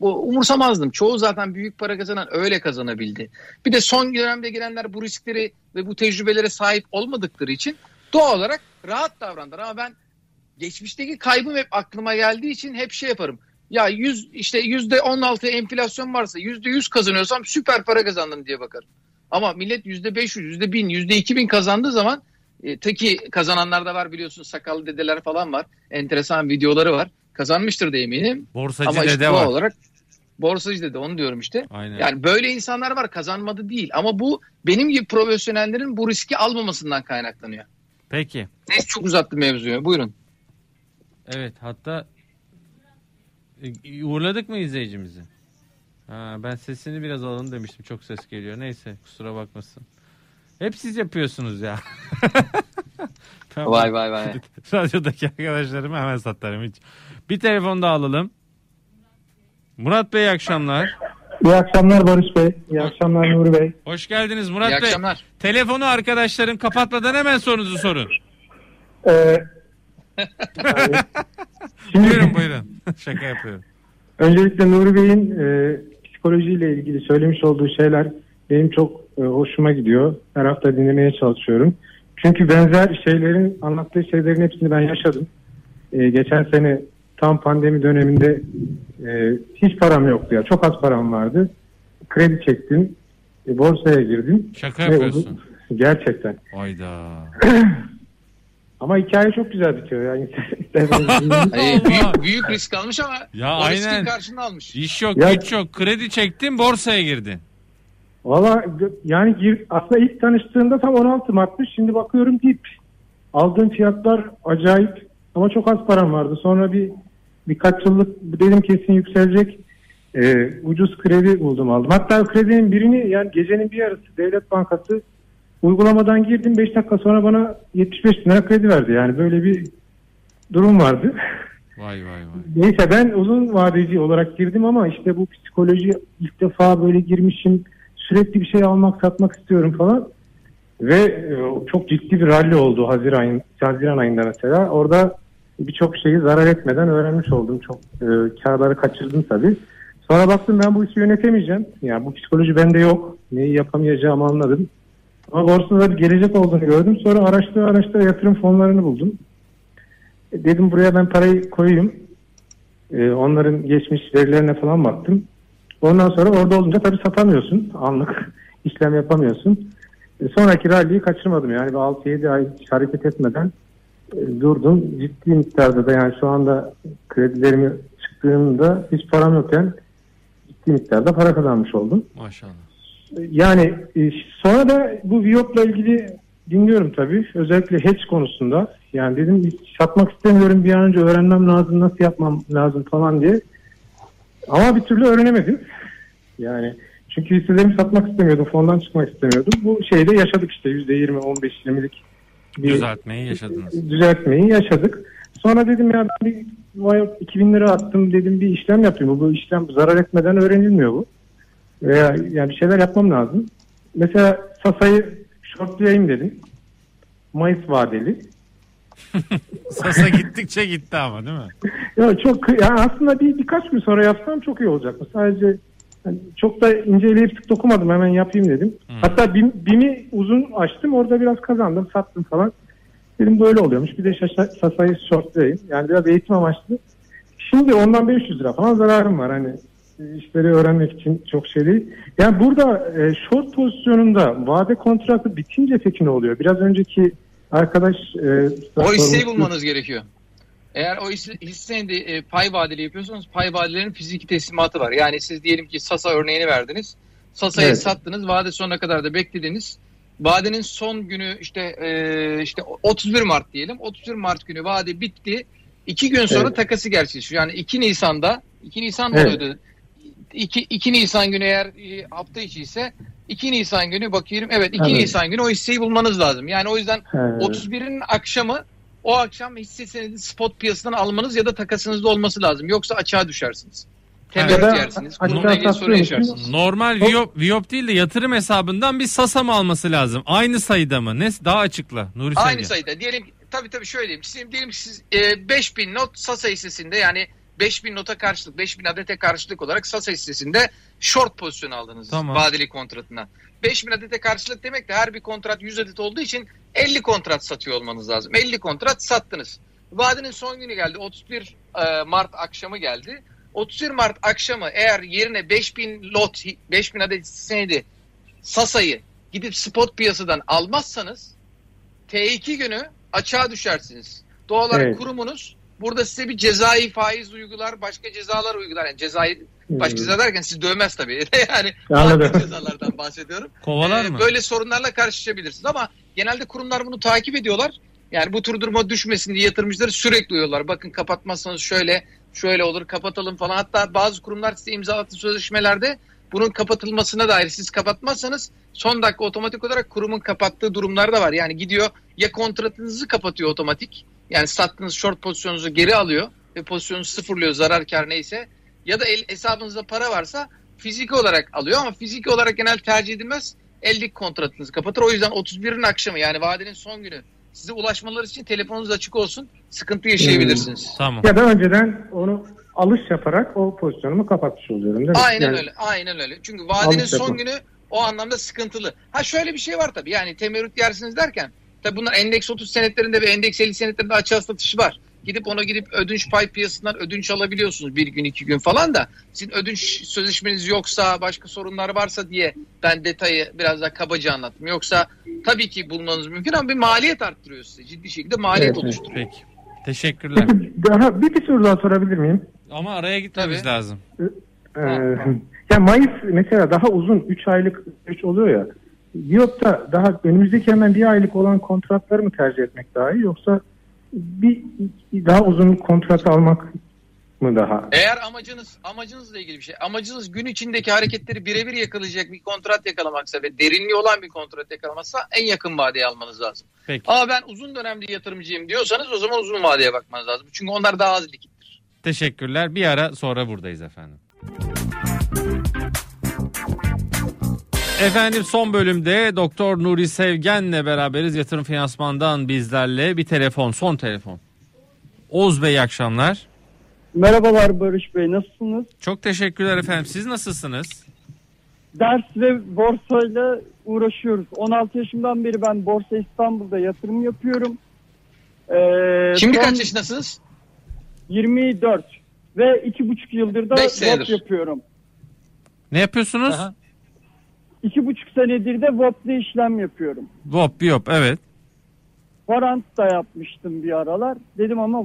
S2: bu umursamazdım. Çoğu zaten büyük para kazanan öyle kazanabildi. Bir de son dönemde gelenler bu riskleri ve bu tecrübelere sahip olmadıkları için doğal olarak rahat davrandılar. Ama ben geçmişteki kaybım hep aklıma geldiği için hep şey yaparım. Ya 100 işte yüzde 16 enflasyon varsa yüzde 100 kazanıyorsam süper para kazandım diye bakarım. Ama millet yüzde 500, yüzde 1000, yüzde 2000 kazandığı zaman e, teki kazananlar da var biliyorsunuz sakallı dedeler falan var. Enteresan videoları var. Kazanmıştır da eminim.
S1: Borsacı
S2: Ama işte
S1: dede
S2: doğal
S1: var.
S2: olarak borsacı dede onu diyorum işte.
S1: Aynen.
S2: Yani böyle insanlar var kazanmadı değil. Ama bu benim gibi profesyonellerin bu riski almamasından kaynaklanıyor.
S1: Peki.
S2: Neyse çok uzattım mevzuyu. Buyurun.
S1: Evet hatta uğurladık mı izleyicimizi? Ha, ben sesini biraz alalım demiştim. Çok ses geliyor. Neyse kusura bakmasın. Hep siz yapıyorsunuz ya.
S2: Vay vay vay.
S1: Radyodaki arkadaşlarımı hemen satarım hiç. Bir telefon daha alalım. Murat Bey iyi akşamlar.
S7: İyi akşamlar Barış Bey. İyi akşamlar Nuri Bey.
S1: Hoş geldiniz Murat
S2: İyi
S1: Bey.
S2: akşamlar.
S1: Telefonu arkadaşların kapatmadan hemen sorunuzu sorun.
S7: Ee, şimdi
S1: Buyurun buyurun. Şaka yapıyorum.
S7: öncelikle Nuri Bey'in e, psikolojiyle ilgili söylemiş olduğu şeyler benim çok e, hoşuma gidiyor. Her hafta dinlemeye çalışıyorum. Çünkü benzer şeylerin anlattığı şeylerin hepsini ben yaşadım. E, geçen sene tam pandemi döneminde e, hiç param yoktu ya. Çok az param vardı. Kredi çektim. E, borsaya girdim.
S1: Şaka
S7: Ve
S1: yapıyorsun.
S7: uzun- Gerçekten.
S1: Hayda.
S7: Ama hikaye çok güzel bitiyor. Yani.
S2: Hayır, büyük, büyük risk almış ama
S1: Ya
S2: o riskin
S1: aynen.
S2: karşılığını almış.
S1: İş yok,
S7: Ya-
S1: güç yok. Kredi çektin, borsaya girdin.
S7: Valla yani gir, aslında ilk tanıştığında tam 16 Mart'mış. Şimdi bakıyorum dip. Aldığım fiyatlar acayip ama çok az param vardı. Sonra bir birkaç yıllık dedim kesin yükselecek. Ee, ucuz kredi buldum aldım. Hatta kredinin birini yani gecenin bir yarısı Devlet Bankası uygulamadan girdim 5 dakika sonra bana 75 bin lira kredi verdi. Yani böyle bir durum vardı.
S1: Vay vay vay.
S7: Neyse ben uzun vadeci olarak girdim ama işte bu psikoloji ilk defa böyle girmişim. Sürekli bir şey almak satmak istiyorum falan. Ve e, çok ciddi bir rally oldu Haziran, Haziran ayında mesela. Orada birçok şeyi zarar etmeden öğrenmiş oldum. Çok e, karları kaçırdım tabii. Sonra baktım ben bu işi yönetemeyeceğim. Yani bu psikoloji bende yok. Neyi yapamayacağımı anladım. Ama borsada bir gelecek olduğunu gördüm. Sonra araştıra araştıra yatırım fonlarını buldum. E, Dedim buraya ben parayı koyayım. E, onların geçmiş verilerine falan baktım. Ondan sonra orada olunca tabii satamıyorsun. Anlık işlem yapamıyorsun. E, sonraki rally'yi kaçırmadım. Yani bir 6-7 ay hiç hareket etmeden e, durdum. Ciddi miktarda da yani şu anda kredilerimi çıktığımda hiç param yokken ciddi miktarda para kazanmış oldum.
S1: Maşallah.
S7: Yani e, sonra da bu Viyop'la ilgili dinliyorum tabii. Özellikle hedge konusunda. Yani dedim satmak istemiyorum bir an önce öğrenmem lazım nasıl yapmam lazım falan diye. Ama bir türlü öğrenemedim. Yani çünkü hisselerimi satmak istemiyordum. Fondan çıkmak istemiyordum. Bu şeyde yaşadık işte %20, 15, 20'lik bir
S1: Düzeltmeyi yaşadınız.
S7: düzeltmeyi yaşadık. Sonra dedim ya ben bir vay 2000 lira attım dedim bir işlem yapayım. Bu işlem zarar etmeden öğrenilmiyor bu. Veya yani bir şeyler yapmam lazım. Mesela Sasa'yı shortlayayım dedim. Mayıs vadeli.
S1: Sasa gittikçe gitti ama değil mi?
S7: Ya çok yani aslında bir birkaç gün sonra yapsam çok iyi olacak. Sadece yani çok da inceleyip sık dokumadım hemen yapayım dedim. Hatta BİM, BİM'i uzun açtım orada biraz kazandım sattım falan. Dedim böyle oluyormuş bir de şaşa, Sasa'yı shortlayayım. Yani biraz eğitim amaçlı. Şimdi ondan 500 lira falan zararım var hani işleri öğrenmek için çok şey değil. Yani burada e, short pozisyonunda vade kontratı bitince peki ne oluyor? Biraz önceki arkadaş e,
S2: O hisseyi bulmanız gerekiyor. Eğer o hisse, hisseyi de e, pay vadeli yapıyorsanız pay vadelerin fiziki teslimatı var. Yani siz diyelim ki Sasa örneğini verdiniz. Sasa'yı
S7: Evet.
S2: sattınız. Vade sonuna kadar da beklediniz. Vadenin son günü işte e, işte 31 Mart diyelim. 31 Mart günü vade bitti. İki gün sonra
S7: Evet.
S2: takası gerçekleşiyor. Yani 2 Nisan'da 2 Nisan
S7: Evet.
S2: oluyordu? 2, 2 Nisan günü eğer e, hafta içi ise 2 Nisan günü bakıyorum. Evet 2
S7: Evet.
S2: Nisan günü o hisseyi bulmanız lazım. Yani o yüzden
S7: He.
S2: 31'in akşamı o akşam hisse senedi spot piyasadan almanız ya da takasınızda olması lazım. Yoksa açığa düşersiniz.
S7: Ya da
S2: yersiniz. Bununla ilgili sorun yaşarsınız.
S1: Normal Viyop, Viyop değil de yatırım hesabından bir Sasa mı alması lazım? Aynı sayıda mı? Ne daha açıkla Nuri.
S2: Aynı sayıda. Diyelim tabii tabii şöyle diyeyim. Diyelim ki siz e, 5000 not Sasa hissesinde yani 5000 nota karşılık 5000 adete karşılık olarak Sasa hissesinde short pozisyon aldınız
S1: Tamam.
S2: vadeli kontratına. 5000 adete karşılık demek de her bir kontrat 100 adet olduğu için 50 kontrat satıyor olmanız lazım. 50 kontrat sattınız. Vadenin son günü geldi. 31 e, Mart akşamı geldi. 31 Mart akşamı eğer yerine 5000 lot 5000 adet hisseydi Sasa'yı gidip spot piyasadan almazsanız T2 günü açığa düşersiniz. Doğal olarak
S7: Evet.
S2: kurumunuz burada size bir cezai faiz uygular, başka cezalar uygular. Yani cezai başka ceza derken sizi dövmez tabii. yani farklı cezalardan bahsediyorum.
S1: Kovalar
S2: Ee,
S1: mı?
S2: Böyle sorunlarla karşılaşabilirsiniz ama genelde kurumlar bunu takip ediyorlar. Yani bu tür duruma düşmesin diye yatırımcıları sürekli uyuyorlar. Bakın kapatmazsanız şöyle şöyle olur kapatalım falan. Hatta bazı kurumlar size imzalattığı sözleşmelerde bunun kapatılmasına dair siz kapatmazsanız son dakika otomatik olarak kurumun kapattığı durumlar da var. Yani gidiyor ya kontratınızı kapatıyor otomatik. Yani sattığınız short pozisyonunuzu geri alıyor ve pozisyonunuzu sıfırlıyor zarar kar neyse. Ya da el, hesabınızda para varsa fiziki olarak alıyor ama fiziki olarak genel tercih edilmez. Eldeki kontratınızı kapatır. O yüzden 31'in akşamı yani vadenin son günü size ulaşmaları için telefonunuz açık olsun. Sıkıntı yaşayabilirsiniz.
S1: Tamam.
S7: Ya da önceden onu alış yaparak o pozisyonumu kapatmış oluyorum değil mi?
S2: Aynen
S7: Yani-
S2: öyle. Aynen öyle. Çünkü vadenin son
S7: yapma.
S2: günü o anlamda sıkıntılı. Ha şöyle bir şey var tabii. Yani temerrüt yersiniz derken tabii bunlar endeks 30 senetlerinde ve endeks 50 senetlerinde açığa satışı var. Gidip ona gidip ödünç pay piyasasından ödünç alabiliyorsunuz bir gün iki gün falan da sizin ödünç sözleşmeniz yoksa başka sorunlar varsa diye ben detayı biraz daha kabaca anlattım. Yoksa tabii ki bulmanız mümkün ama bir maliyet arttırıyor size. Ciddi şekilde maliyet
S7: Evet,
S2: oluşturuyor.
S1: Peki. Teşekkürler.
S7: Daha bir, bir soru daha sorabilir miyim?
S1: Ama araya gitmemiz
S2: Tabii.
S1: lazım.
S7: Ee, ya Mayıs mesela daha uzun 3 aylık süreç oluyor ya. Viyop'ta daha önümüzdeki hemen bir aylık olan kontratları mı tercih etmek daha iyi yoksa bir daha uzun kontrat almak mı daha?
S2: Eğer amacınız amacınızla ilgili bir şey. Amacınız gün içindeki hareketleri birebir yakalayacak bir kontrat yakalamaksa ve derinliği olan bir kontrat yakalamazsa en yakın vadeye almanız lazım.
S1: Peki.
S2: Ama ben uzun dönemli yatırımcıyım diyorsanız o zaman uzun vadeye bakmanız lazım. Çünkü onlar daha az likittir.
S1: Teşekkürler. Bir ara sonra buradayız efendim. Efendim son bölümde Doktor Nuri Sevgen'le beraberiz. Yatırım Finansman'dan bizlerle bir telefon, son telefon. Oğuz Bey iyi akşamlar.
S8: Merhabalar Barış Bey nasılsınız?
S1: Çok teşekkürler efendim. Siz nasılsınız?
S8: Ders ve borsayla uğraşıyoruz. 16 yaşımdan beri ben Borsa İstanbul'da yatırım yapıyorum. Ee,
S2: Şimdi
S8: son
S2: kaç yaşındasınız?
S8: 24 ve 2,5 yıldır da
S2: Beş
S8: yapıyorum.
S1: Ne yapıyorsunuz?
S2: Aha.
S8: 2,5 senedir de VOP'da işlem yapıyorum.
S1: Vop biyop evet.
S8: Warrant da yapmıştım bir aralar. Dedim ama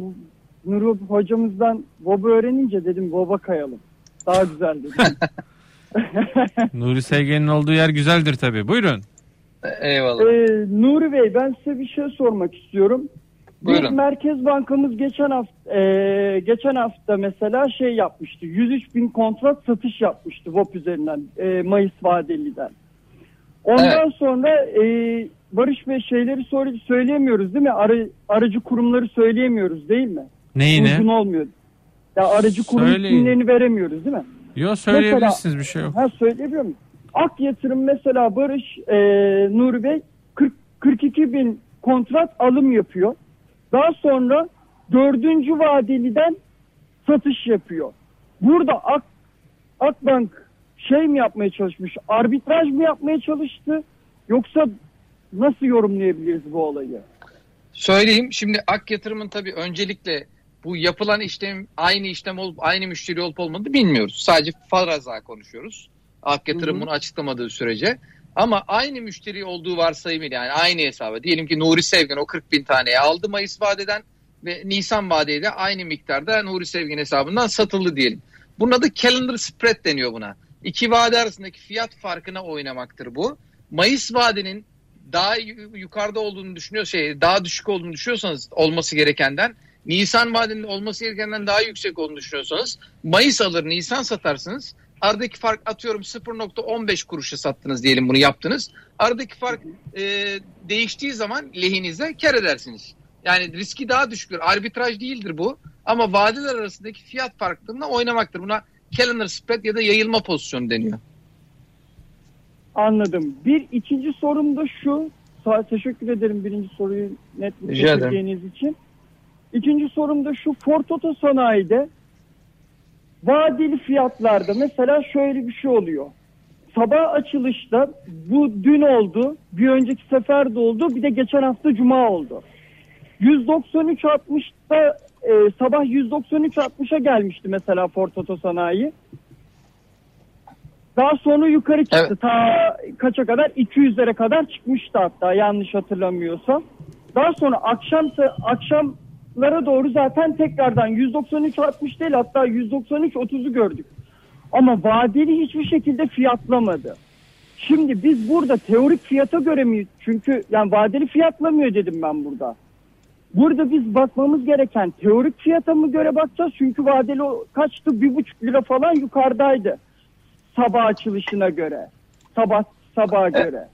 S8: Nuri hocamızdan VOP'u öğrenince dedim VOP'a kayalım. Daha güzel dedim.
S1: Nuri Sevgen'in olduğu yer güzeldir tabii. Buyurun.
S2: Eyvallah.
S8: Ee, Nuri Bey ben size bir şey sormak istiyorum.
S2: Buyurun.
S8: Bir Merkez Bankamız geçen hafta e, geçen hafta mesela şey yapmıştı. 103 bin kontrat satış yapmıştı VOP üzerinden e, Mayıs vadeliden. Ondan sonra e, Barış Bey şeyleri söyleyemiyoruz değil mi? Arı, aracı kurumları söyleyemiyoruz değil mi?
S1: Neyine?
S8: Uygun olmuyor. Ya aracı kurum
S1: Söyleyin.
S8: isimlerini veremiyoruz değil mi?
S1: Yo söyleyebilirsiniz bir şey yok.
S8: Ha söyleyebiliyor muyum? Ak yatırım mesela Barış e, Nuri Bey 40, 42 bin kontrat alım yapıyor. Daha sonra dördüncü vadeliden satış yapıyor. Burada Ak, Akbank şey mi yapmaya çalışmış? Arbitraj mı yapmaya çalıştı? Yoksa nasıl yorumlayabiliriz bu olayı?
S2: Söyleyeyim. Şimdi Ak Yatırım'ın tabii öncelikle bu yapılan işlem aynı işlem olup aynı müşteri olup olmadığını bilmiyoruz. Sadece faraza konuşuyoruz. Ak Yatırım bunu açıklamadığı sürece. Ama aynı müşteri olduğu varsayımıyla yani aynı hesaba. Diyelim ki Nuri Sevgen o 40 bin taneye aldı Mayıs vadeden ve Nisan vadede aynı miktarda Nuri Sevgen hesabından satıldı diyelim. Bunun adı calendar spread deniyor buna. İki vade arasındaki fiyat farkına oynamaktır bu. Mayıs vadenin daha yu- yukarıda olduğunu düşünüyor şey daha düşük olduğunu düşünüyorsanız olması gerekenden Nisan vadenin olması gerekenden daha yüksek olduğunu düşünüyorsanız Mayıs alır Nisan satarsınız. Aradaki fark atıyorum 0.15 kuruşa sattınız diyelim bunu yaptınız. Aradaki fark e, değiştiği zaman lehinize kar edersiniz. Yani riski daha düşüktür. Arbitraj değildir bu. Ama vadeler arasındaki fiyat farklılığına oynamaktır. Buna calendar spread ya da yayılma pozisyonu deniyor.
S8: Anladım. Bir ikinci sorum da şu. Teşekkür ederim birinci soruyu net getirdiğiniz için. İkinci sorum da şu. Ford Oto Sanayi'de vadeli fiyatlarda mesela şöyle bir şey oluyor. Sabah açılışta bu dün oldu, bir önceki sefer de oldu, bir de geçen hafta cuma oldu. 193.60'da e, sabah 193.60'a gelmişti mesela Ford Oto Sanayi. Daha sonra yukarı çıktı.
S2: Evet.
S8: Ta kaça kadar? 200'lere kadar çıkmıştı hatta yanlış hatırlamıyorsam. Daha sonra akşam akşamlara doğru zaten tekrardan 193.60 değil hatta 193.30'u gördük. Ama vadeli hiçbir şekilde fiyatlamadı. Şimdi biz burada teorik fiyata göre mi? Çünkü yani vadeli fiyatlamıyor dedim ben burada. Burada biz bakmamız gereken teorik fiyata mı göre bakacağız? Çünkü vadeli kaçtı? Bir buçuk lira falan yukarıdaydı. Sabah açılışına göre. Sabah sabaha göre.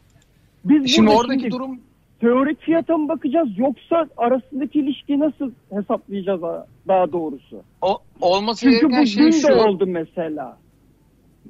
S8: Biz
S2: Şimdi oradaki
S8: şimdi
S2: durum
S8: teorik fiyata mı bakacağız yoksa arasındaki ilişkiyi nasıl hesaplayacağız daha doğrusu?
S2: o, olması
S8: Çünkü
S2: gereken şey şu.
S8: de oldu mesela.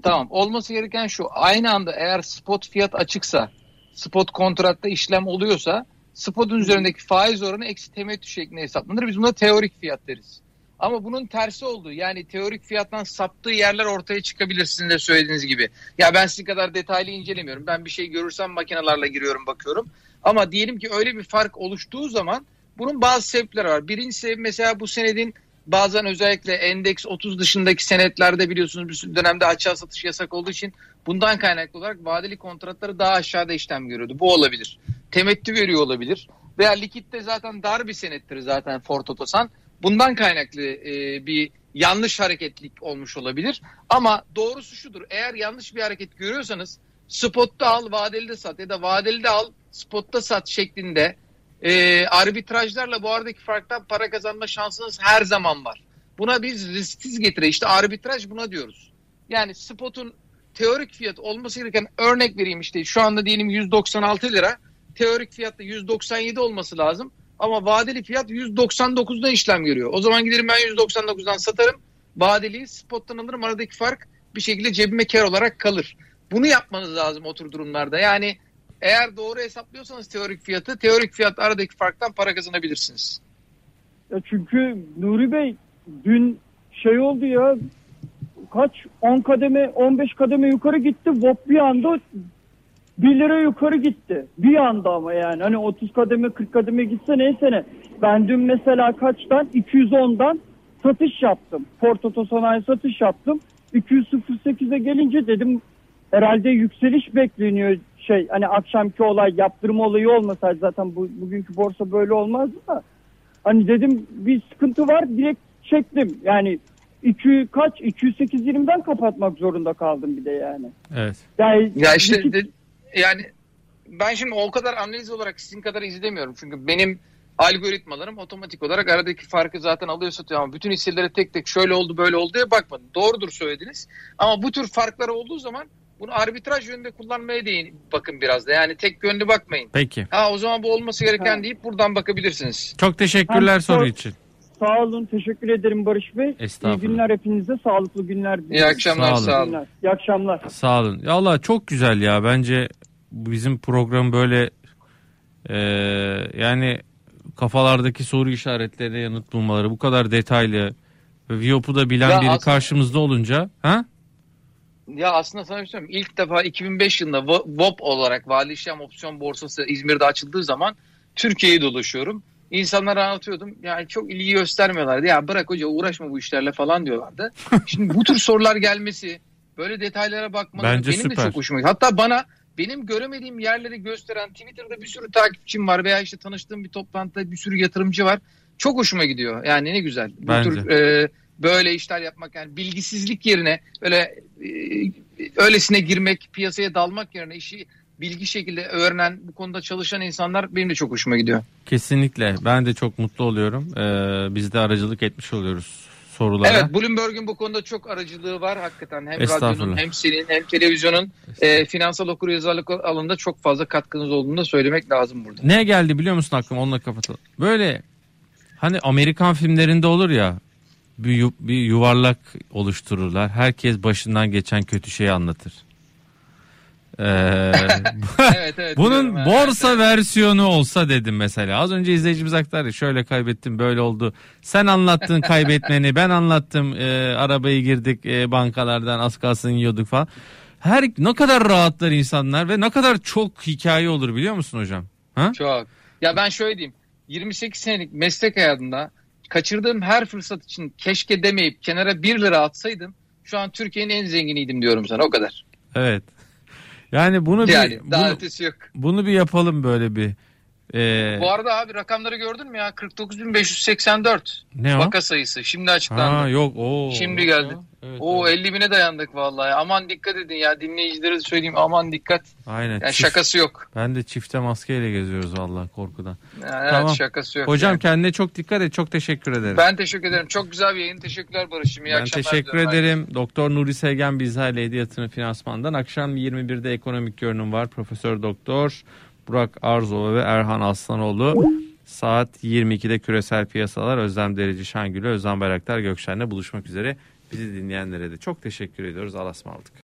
S2: Tamam olması gereken şu aynı anda eğer spot fiyat açıksa spot kontratta işlem oluyorsa spotun üzerindeki faiz oranı eksi temettü şeklinde hesaplanır. Biz buna teorik fiyat deriz. Ama bunun tersi olduğu yani teorik fiyattan saptığı yerler ortaya çıkabilir sizin de söylediğiniz gibi. Ya ben sizin kadar detaylı incelemiyorum. Ben bir şey görürsem makinelerle giriyorum bakıyorum. Ama diyelim ki öyle bir fark oluştuğu zaman bunun bazı sebepleri var. Birinci sebep mesela bu senedin bazen özellikle endeks 30 dışındaki senetlerde biliyorsunuz bir dönemde açığa satış yasak olduğu için bundan kaynaklı olarak vadeli kontratları daha aşağıda işlem görüyordu. Bu olabilir. Temettü veriyor olabilir. Veya likitte zaten dar bir senettir zaten Ford Otosan. Bundan kaynaklı e, bir yanlış hareketlik olmuş olabilir. Ama doğrusu şudur. Eğer yanlış bir hareket görüyorsanız spotta al, vadeli de sat ya da vadeli de al, spotta sat şeklinde e, arbitrajlarla bu aradaki farktan para kazanma şansınız her zaman var. Buna biz risksiz getire. İşte arbitraj buna diyoruz. Yani spotun teorik fiyat olması gereken örnek vereyim işte şu anda diyelim 196 lira. Teorik fiyatta 197 olması lazım. Ama vadeli fiyat 199'da işlem görüyor. O zaman giderim ben 199'dan satarım. Vadeliyi spottan alırım. Aradaki fark bir şekilde cebime kar olarak kalır. Bunu yapmanız lazım o tür durumlarda. Yani eğer doğru hesaplıyorsanız teorik fiyatı, teorik fiyat aradaki farktan para kazanabilirsiniz.
S8: Ya çünkü Nuri Bey dün şey oldu ya kaç 10 kademe 15 kademe yukarı gitti. Vop bir anda 1 lira yukarı gitti. Bir anda ama yani hani 30 kademe 40 kademe gitse neyse ne. Ben dün mesela kaçtan 210'dan satış yaptım. Ford Otosanayi satış yaptım. 208'e gelince dedim herhalde yükseliş bekleniyor şey hani akşamki olay yaptırma olayı olmasaydı zaten bu, bugünkü borsa böyle olmazdı da hani dedim bir sıkıntı var direkt çektim yani 2 kaç 208.20'den kapatmak zorunda kaldım bir de yani.
S1: Evet.
S8: Yani
S2: Ya işte
S8: iki-
S2: de- yani ben şimdi o kadar analiz olarak sizin kadar izlemiyorum. Çünkü benim algoritmalarım otomatik olarak aradaki farkı zaten alıyor satıyor ama bütün hisselere tek tek şöyle oldu böyle oldu diye bakmadım. Doğrudur söylediniz. Ama bu tür farklar olduğu zaman bunu arbitraj yönünde kullanmaya değin bakın biraz da. Yani tek yönlü bakmayın.
S1: Peki.
S2: Ha o zaman bu olması gereken deyip buradan bakabilirsiniz.
S1: Çok teşekkürler soru
S8: sor-
S1: için.
S8: Sağ olun teşekkür ederim Barış Bey. İyi günler hepinize sağlıklı günler.
S2: İyi akşamlar
S1: Sağ olun.
S2: sağ
S8: İyi
S2: olun.
S8: İyi akşamlar.
S1: Sağ olun. Ya Allah çok güzel ya. Bence bizim program böyle e, yani kafalardaki soru işaretlerine yanıt bulmaları bu kadar detaylı ve Viyop'u da bilen
S2: Ya
S1: biri
S2: aslında-
S1: karşımızda olunca ha?
S2: Ya aslında sana bir şey söyleyeyim. İlk defa 2005 yılında Vo- VOP olarak Vali İşlem Opsiyon Borsası İzmir'de açıldığı zaman Türkiye'yi dolaşıyorum. İnsanlara anlatıyordum. Yani çok ilgi göstermiyorlardı. Ya bırak hoca uğraşma bu işlerle falan diyorlardı. Şimdi bu tür sorular gelmesi, böyle detaylara bakmaları
S1: Bence
S2: benim
S1: süper.
S2: de çok hoşuma gitti. Hatta bana benim göremediğim yerleri gösteren Twitter'da bir sürü takipçim var veya işte tanıştığım bir toplantıda bir sürü yatırımcı var. Çok hoşuma gidiyor. Yani ne güzel. Bu
S1: Bence.
S2: tür e, böyle işler yapmak yani bilgisizlik yerine böyle e, öylesine girmek, piyasaya dalmak yerine işi bilgi şekilde öğrenen, bu konuda çalışan insanlar benim de çok hoşuma gidiyor.
S1: Kesinlikle. Ben de çok mutlu oluyorum. Ee, biz de aracılık etmiş oluyoruz sorulara.
S2: Evet, Bloomberg'un bu konuda çok aracılığı var hakikaten. Hem radyonun hem senin hem televizyonun e, finansal okuryazarlık alanında çok fazla katkınız olduğunu da söylemek lazım burada.
S1: Ne geldi biliyor musun aklıma onunla kapatalım. Böyle hani Amerikan filmlerinde olur ya bir, bir yuvarlak oluştururlar. Herkes başından geçen kötü şeyi anlatır. Ee,
S2: Evet evet.
S1: bunun
S2: biliyorum, evet.
S1: borsa versiyonu olsa dedim mesela. Az önce izleyicimiz aktardı. Şöyle kaybettim böyle oldu. Sen anlattın kaybetmeni ben anlattım. Ee, arabayı girdik e, bankalardan az kalsın yiyorduk falan. Her ne kadar rahatlar insanlar ve ne kadar çok hikaye olur biliyor musun hocam? Ha?
S2: Çok. Ya ben şöyle diyeyim. 28 senelik meslek hayatında kaçırdığım her fırsat için keşke demeyip kenara 1 lira atsaydım şu an Türkiye'nin en zenginiydim diyorum sana o kadar.
S1: Evet. Yani bunu
S2: Yani
S1: bir
S2: daha
S1: bunu,
S2: ötesi yok.
S1: bunu bir yapalım böyle bir. Ee,
S2: Bu arada abi rakamları gördün mü ya? 49.584
S1: ne o?
S2: vaka sayısı. Şimdi açıklandı.
S1: Ha yok o.
S2: Şimdi geldi.
S1: Evet,
S2: Oo
S1: evet.
S2: 50 bine dayandık vallahi. Aman dikkat edin ya dinleyicilere söyleyeyim aman dikkat.
S1: Aynen.
S2: Yani
S1: çift-
S2: şakası yok.
S1: Ben de çifte maskeyle geziyoruz vallahi korkudan.
S2: Yani
S1: Tamam.
S2: Evet şakası yok.
S1: Hocam
S2: yani.
S1: kendine çok dikkat et. Çok teşekkür ederim.
S2: Ben teşekkür ederim. Çok güzel bir yayın. Teşekkürler Barış'ım. İyi
S1: Ben
S2: akşamlar
S1: teşekkür ederim. Doktor Nuri Sevgen bizlerle Hediye Yatırım Finansman'dan. Akşam 21'de ekonomik görünüm var. Profesör Doktor Burak Arzova ve Erhan Aslanoğlu. Saat 22'de küresel piyasalar Özlem Derici Şangül'ü, Özlem Bayraktar Gökşen'le buluşmak üzere. Bizi dinleyenlere de çok teşekkür ediyoruz. Alasma aldık.